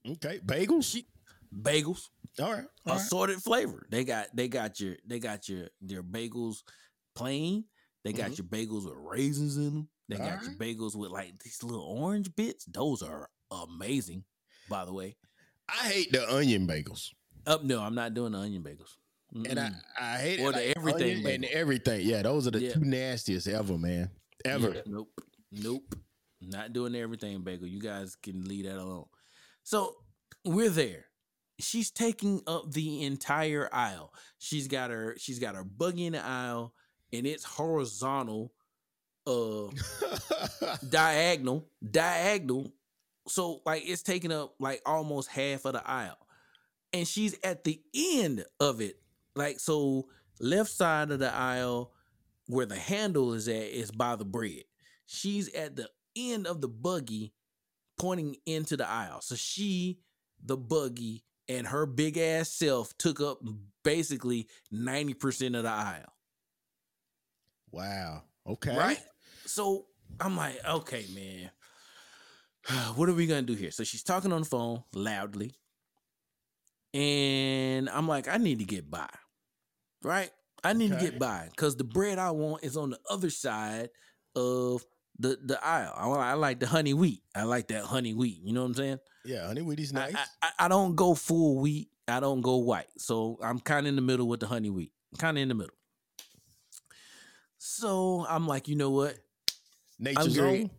Okay, bagels. She bagels, All right, all right. assorted flavor. They got they got your they got your their bagels plain. They got Mhm. your bagels with raisins in them. They got Alright. your bagels with like these little orange bits. Those are amazing, by the way. I hate the onion bagels, Up, no, I'm not doing the onion bagels. and I Mm-mm. I hate Or it. the like everything and everything. Yeah, those are the Yeah. two nastiest ever, man. Ever. Yeah, nope. Nope. Not doing everything bagel. You guys can leave that alone. So we're there. She's taking up the entire aisle. She's got her she's got her buggy in the aisle and it's horizontal uh [laughs] diagonal diagonal. So like it's taking up like almost half of the aisle. And she's at the end of it. Like so left side of the aisle where the handle is at is by the bread. She's at the end of the buggy pointing into the aisle. So she the buggy and her big ass self took up basically 90% of the aisle wow. Okay. Right. So I'm like, okay, man. [sighs] What are we gonna do here? So she's talking on the phone loudly. And I'm like, I need to get by. Right? I need to get by. Cause the bread I want is on the other side of the, the aisle. I, I like the honey wheat. I like that honey wheat. You know what I'm saying? Yeah, honey wheaties I- nice. I, I, I don't go full wheat. I don't go white. So I'm kind of in the middle with the honey wheat. Kind of in the middle. So I'm like, you know what? Nature's own.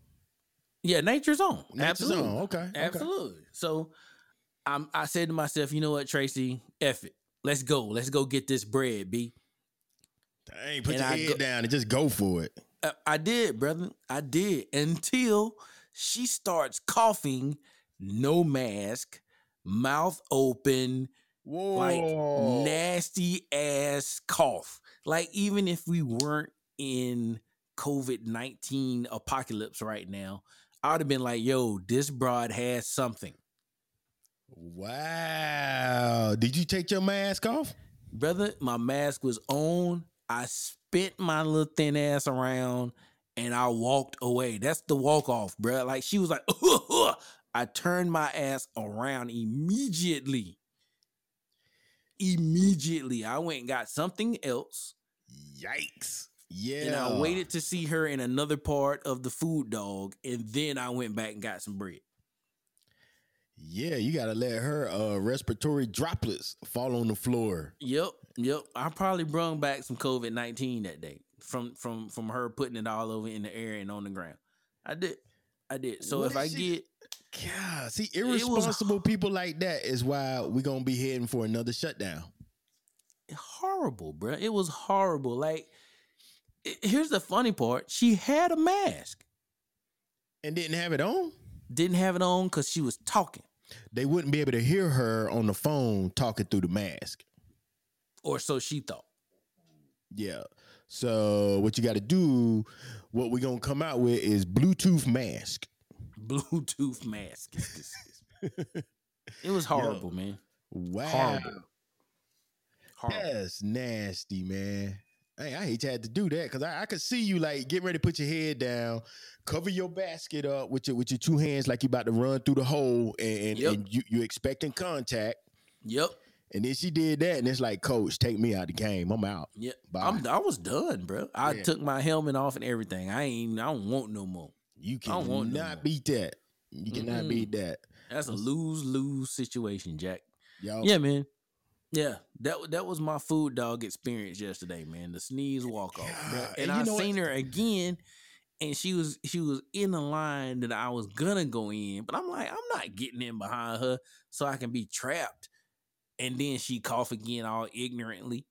Yeah, nature's on. Nature's Absolutely. own. Okay. okay. Absolutely. So I'm I said to myself, you know what, Tracy? F it. Let's go. Let's go get this bread, B. Dang, put And your I head go- down and just go for it. I, I did, brother. I did until she starts coughing, no mask, mouth open, Whoa. like nasty ass cough. Like even if we weren't in COVID nineteen apocalypse right now, I would have been like, "Yo, this broad has something." Wow. Did you take your mask off? brother, my mask was on. I spit my little thin ass around and I walked away. That's the walk off, bro. Like she was like, [laughs] I turned my ass around immediately. Immediately. I went and got something else Yikes. Yeah. and I waited to see her in another part of the food dog. And then I went back and got some bread. Yeah, you gotta let her uh respiratory droplets fall on the floor. Yep, yep. I probably brung back some COVID nineteen that day from from from her putting it all over in the air and on the ground. I did, I did. So What if I she- get God, see, was- irresponsible people like that is why we're gonna be heading for another shutdown. horrible, bro, it was horrible. Like, i- here's the funny part: she had a mask, And didn't have it on. didn't have it on because she was talking, They wouldn't be able to hear her on the phone talking through the mask. Or so she thought. Yeah. So what you got to do, what we're gonna come out with is Bluetooth mask. Bluetooth mask. [laughs] it was horrible, man. Wow. Horrible. Horrible. That's nasty, man. Hey, I hate you had to do that because I, I could see you like getting ready to put your head down, cover your basket up with your with your two hands like you're about to run through the hole, and, and, Yep. and you you expecting contact. Yep. And then she did that, and it's like, Coach, take me out of the game. I'm out. Bye. I'm I was done, bro. I Yeah. took my helmet off and everything. I ain't I don't want no more. You want no beat that. You cannot Mm-mm. beat that. That's a lose lose situation, Jack. Yo, Yeah, man. Yeah, that that was my food dog experience yesterday, man. The sneeze walk off, and and I seen what? her again, and she was she was in the line that I was gonna go in, but I'm like, I'm not getting in behind her so I can be trapped. And then she cough again, all ignorantly.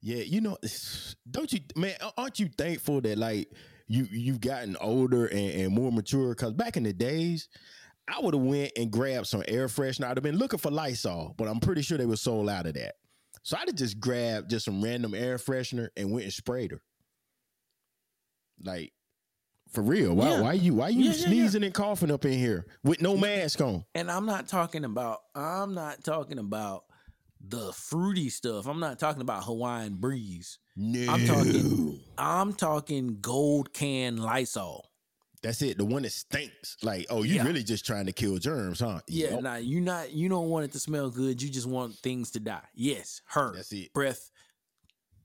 Yeah, you know, [sighs] don't you, man? Aren't you thankful that like you you've gotten older and, and more mature? Because back in the days, I would have went and grabbed some air freshener. I'd have been looking for Lysol, but I'm pretty sure they were sold out of that. So I'd have just grabbed just some random air freshener and went and sprayed her. Like for real, why Yeah. why you why you Yeah, yeah, yeah. sneezing and coughing up in here with no mask on? And I'm not talking about I'm not talking about the fruity stuff. I'm not talking about Hawaiian breeze. No, I'm talking- I'm talking gold can Lysol. That's it. The one that stinks. Like, oh, you Yeah. really just trying to kill germs, huh? Yeah, Yup. nah, you not you don't want it to smell good. You just want things to die. Yes, her That's it. breath,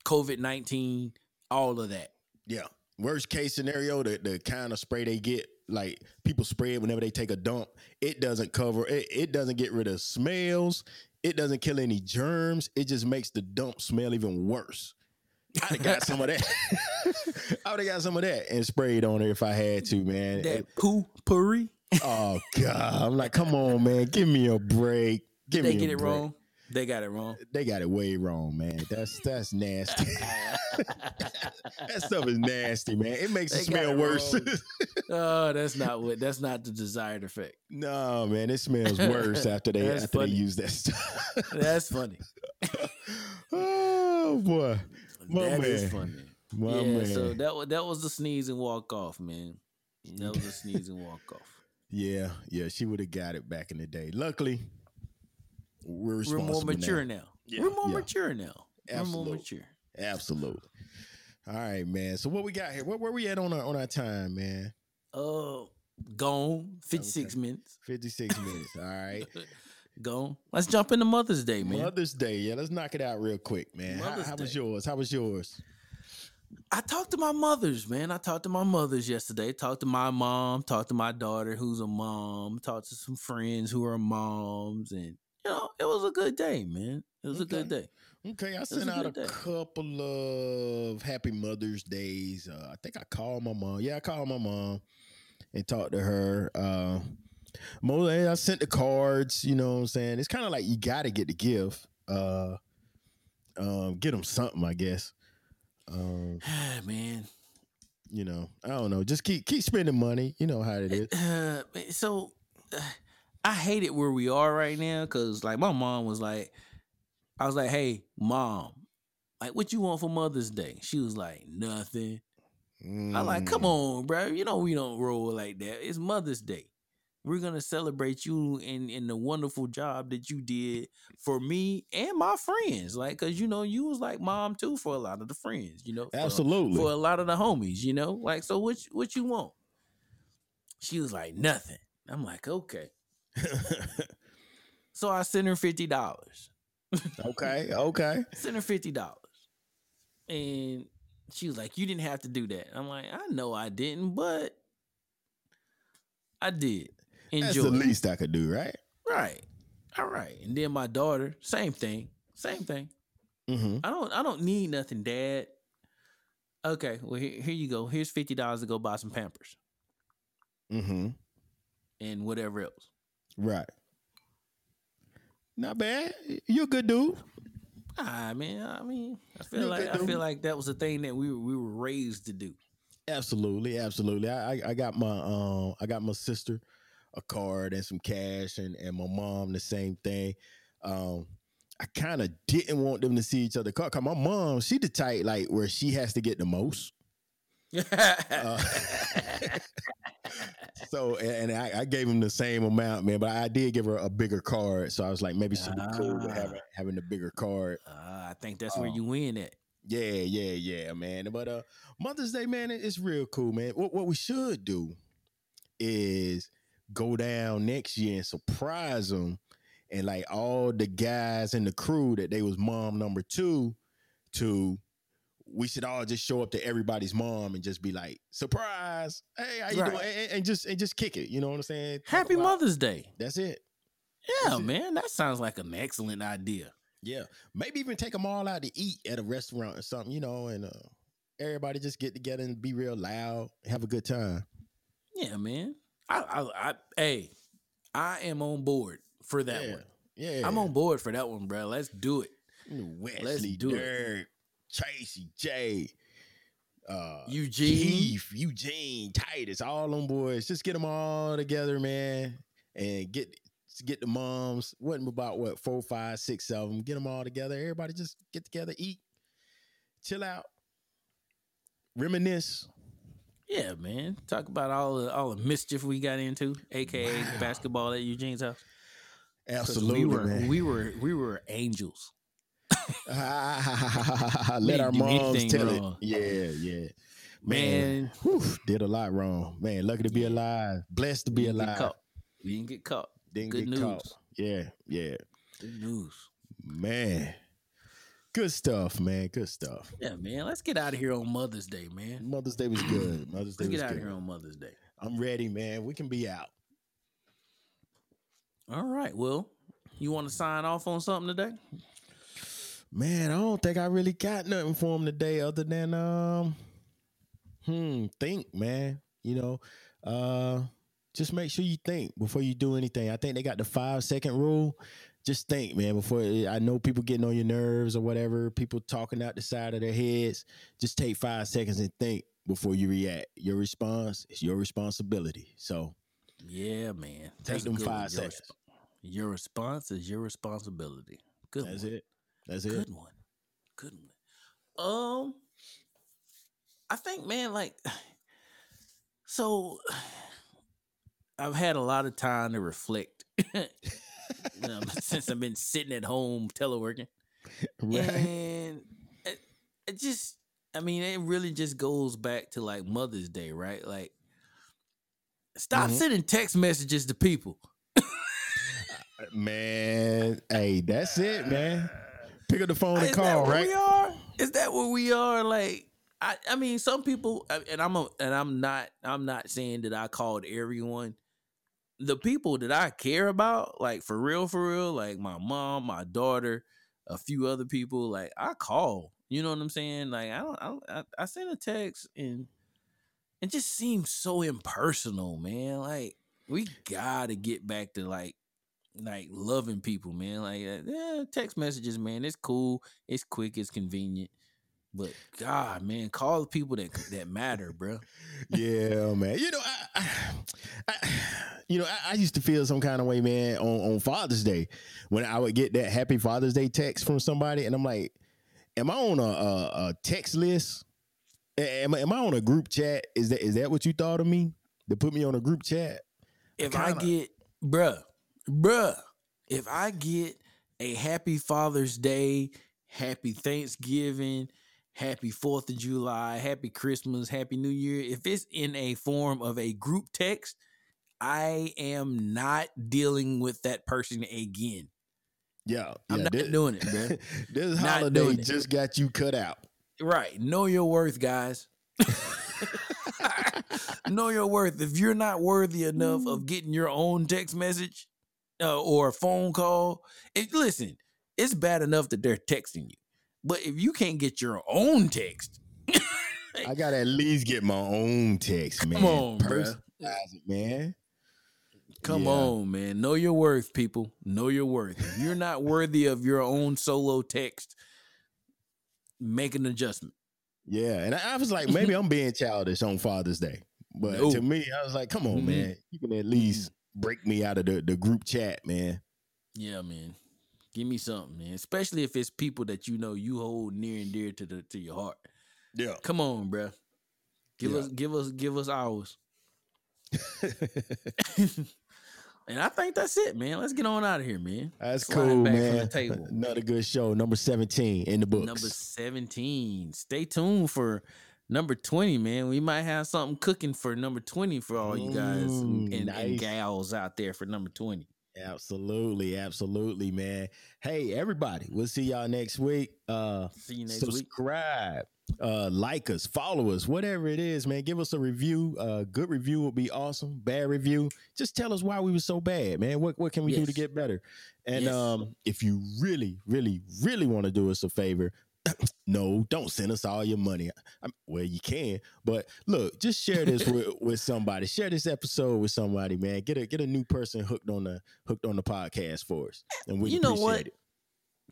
COVID nineteen, all of that. Yeah. Worst case scenario, the, the kind of spray they get, like people spray it whenever they take a dump, it doesn't cover it, it doesn't get rid of smells, it doesn't kill any germs, it just makes the dump smell even worse. I'd have got some of that. [laughs] I would have got some of that and sprayed on her if I had to, man. That poo puree. oh God. I'm like, come on, man. Give me a break. Give they me a get it break. wrong. They got it wrong. They got it way wrong, man. That's that's nasty. [laughs] that stuff is nasty, man. It makes it They got smell it worse. [laughs] oh, that's not what. That's not the desired effect. no, man, it smells worse [laughs] after they after funny. they use that stuff. That's funny. oh boy, My That is man. funny. my yeah. man. So that was that was the sneeze and walk off, man. That was the sneeze and walk off. yeah, yeah, she would have got it back in the day. Luckily, we're We're more mature now. now. Yeah, We're more yeah. mature now. We're more mature. Absolutely. All right, man. So what we got here? Where, where we at on our on our time, man? Uh, gone. Fifty six minutes. Fifty six [laughs] minutes. All right. [laughs] Gone. Let's jump into Mother's Day, man. Mother's Day. Yeah, let's knock it out real quick, man. How, Mother's how was yours? How was yours? I talked to my mothers, man. I talked to my mothers yesterday. Talked to my mom. Talked to my daughter, who's a mom. Talked to some friends who are moms, and you know, it was a good day, man. It was a good day. Okay, I sent out a day. couple of Happy Mother's Days. Uh, I think I called my mom. Yeah, I called my mom and talked to her. Uh, mostly I sent the cards. You know what I'm saying? It's kind of like you got to get the gift. Uh, um, get them something, I guess. Um, [sighs] man. you know, I don't know. Just keep keep spending money. You know how it is. Uh, so uh, I hate it where we are right now because like my mom was like, I was like, hey, mom, like what you want for Mother's Day? She was like, nothing. I like, come Mm. on, bro. You know we don't roll like that. It's Mother's Day. We're gonna celebrate you in in the wonderful job that you did for me and my friends. Like, cause you know you was like mom too for a lot of the friends. You know, for- Absolutely. for a lot of the homies. You know, like so what what you want? She was like nothing. I'm like okay. So I sent her fifty dollars. okay. Okay. [laughs] Sent her fifty dollars, and she was like, "You didn't have to do that." I'm like, "I know I didn't, but I did." That's the least I could do, right? Right. All right. And then my daughter, same thing. Same thing. Mm-hmm. I don't I don't need nothing, Dad. Okay, well here, here you go. Here's fifty dollars to go buy some Pampers Mm-hmm. and whatever else. Right. Not bad. You're a good dude. Ah man, I mean, I You feel like I feel like that was a thing that we were, we were raised to do. Absolutely, absolutely. I, I I got my um I got my sister a card and some cash and and my mom the same thing. Um I kind of didn't want them to see each other cause my mom, she the type like where she has to get the most. Uh, [laughs] so and, and I, I gave him the same amount, man, but I did give her a bigger card. So I was like, maybe she'd be cool with Ah. having having the bigger card. Ah, I think that's where Oh. you win at. Yeah, yeah, yeah, man. But uh Mother's Day, man, it's real cool, man. What what we should do is go down next year and surprise them and like all the guys in the crew that they was mom number two to we should all just show up to everybody's mom and just be like, surprise, hey, how you Right. doing? And, and just and just kick it. You know what I'm saying? Talk Happy Mother's Day. That's it. Yeah, That's it. man, that sounds like an excellent idea. Yeah, maybe even take them all out to eat at a restaurant or something, you know, and uh, everybody just get together and be real loud, have a good time. Yeah, man. I, I, I hey, I am on board for that yeah, one. yeah. I'm on board for that one, bro. Let's do it. Wesley, Let's do it. Tracy, Jay, uh, Eugene. Keith, Eugene, Titus, all them boys. Just get them all together, man, and get get the moms. Wasn't about what four, five, six of them. Get them all together. Everybody just get together, eat, chill out, reminisce. Yeah, man. Talk about all the all the mischief we got into, aka Wow. basketball at Eugene's house. Absolutely, we were man. we were we were angels. [laughs] Let our moms tell wrong. it. Yeah, yeah. Man, Man, whew, did a lot wrong. Man, lucky to be alive. Blessed to be didn't alive. caught. We didn't get caught. Didn't Good get caught. Yeah, yeah. Good news. Man. Good stuff, man. Good stuff. Yeah, man. Let's get out of here on Mother's Day, man. Mother's Day was good. [clears throat] Mother's Day Let's was get out of here on Mother's Day. I'm ready, man. We can be out. All right. Well, you want to sign off on something today? Man, I don't think I really got nothing for him today other than um hmm, think, man. You know, uh just make sure you think before you do anything. I think they got the five second rule. Just think, man, before I know people getting on your nerves or whatever, people talking out the side of their heads. Just take five seconds and think before you react. Your response is your responsibility. So Yeah, man. Take That's them good one. five Your seconds. resp- Your response is your responsibility. Good that's one. it. That's it. Good one. Good one. Um, I think, man, like, [sighs] so [sighs] I've had a lot of time to reflect [laughs] um, [laughs] since I've been sitting at home teleworking, [laughs] Right. and it, it just, I mean, it really just goes back to like Mother's Day, right? Like, stop Mhm. sending text messages to people. Man, hey, that's it, man. Pick up the phone and Is that call, where right? we are? Is that where we are? Like, I, I mean, some people, uh, and I'm, a, and I'm not, I'm not saying that I called everyone. The people that I care about, like for real, for real, like my mom, my daughter, a few other people, like I call. You know what I'm saying? Like I don't, I, don't, I, I send a text and it just seems so impersonal, man. Like we gotta get back to like like loving people, man. Like uh, text messages, man. It's cool, it's quick, it's convenient. But God, man, call the people that that matter, bro. yeah, man. You know, I, I, I you know, I, I used to feel some kind of way, man, on, on Father's Day when I would get that Happy Father's Day text from somebody, and I'm like, am I on a, a, a text list? Am, I- am I on a group chat? Is that is that what you thought of me? To put me on a group chat? If I kinda- get, bruh, bruh, if I get a happy Father's Day, happy Thanksgiving, happy Fourth of July, happy Christmas, happy New Year, if it's in a form of a group text, I am not dealing with that person again. Yeah, I'm yeah, not this, doing it, bruh. [laughs] this Not holiday doing it. just got you cut out. Right. Know your worth, guys. [laughs] [laughs] know your worth. If you're not worthy enough of mm. getting your own text message uh, or a phone call, it, listen, it's bad enough that they're texting you. But if you can't get your own text, I gotta at least get my own text, man. Come on. Personalize it, man. come Yeah. on, man. Know your worth, people. Know your worth. If you're not [laughs] worthy of your own solo text, make an adjustment. Yeah, and I, was like, maybe I'm being childish on Father's Day, but No. to me, I was like, come on, Mhm. man, you can at least break me out of the, the group chat, man. Yeah, man. Give me something, man. Especially if it's people that you know you hold near and dear to the to your heart. Yeah, Come on, bruh. Give Yeah. us give us give us ours. [laughs] And I think that's it, man. Let's get on out of here, man. That's Sliding cool, man. [laughs] Another good show. Number 17 in the books. Number 17. Stay tuned for number 20, man. We might have something cooking for number 20 for all you guys and, Mm, and, and nice. gals out there for number 20. Absolutely, absolutely, man. Hey, everybody, we'll see y'all next week. Uh See you next week. subscribe, uh, like us, follow us, whatever it is, man. Give us a review. Uh, good review would be awesome. Bad review, just tell us why we were so bad, man. What what can we do to get better? And Yes. um, if you really, really, really want to do us a favor, no, don't send us all your money. I, well, you can, but look, just share this with, [laughs] with somebody. Share this episode with somebody, man. Get a get a new person hooked on the hooked on the podcast for us, and we You know appreciate what? it.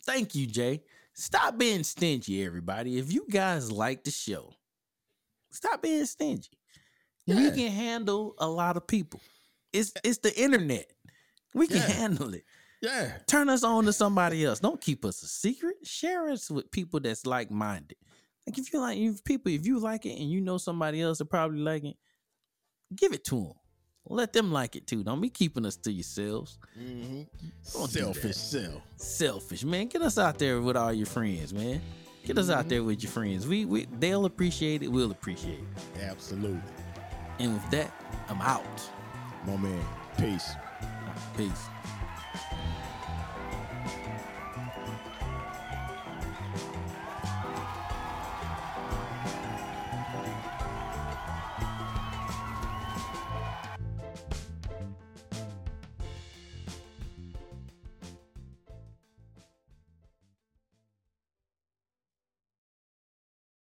Thank you, Jay. Stop being stingy, everybody. If you guys like the show, stop being stingy. We can handle a lot of people. It's it's the internet. We can Yeah. handle it. Yeah, Turn us on to somebody else. Don't keep us a secret. Share us with people that's like minded. Like if you like if people, if you like it and you know somebody else that probably like it, give it to them. Let them like it too. Don't be keeping us to yourselves. mm-hmm. Don't selfish self. selfish, man. Get us out there with all your friends, man. Get us out there with your friends. We we they'll appreciate it. We'll appreciate it. Absolutely, And with that, I'm out. my man. Peace. Peace.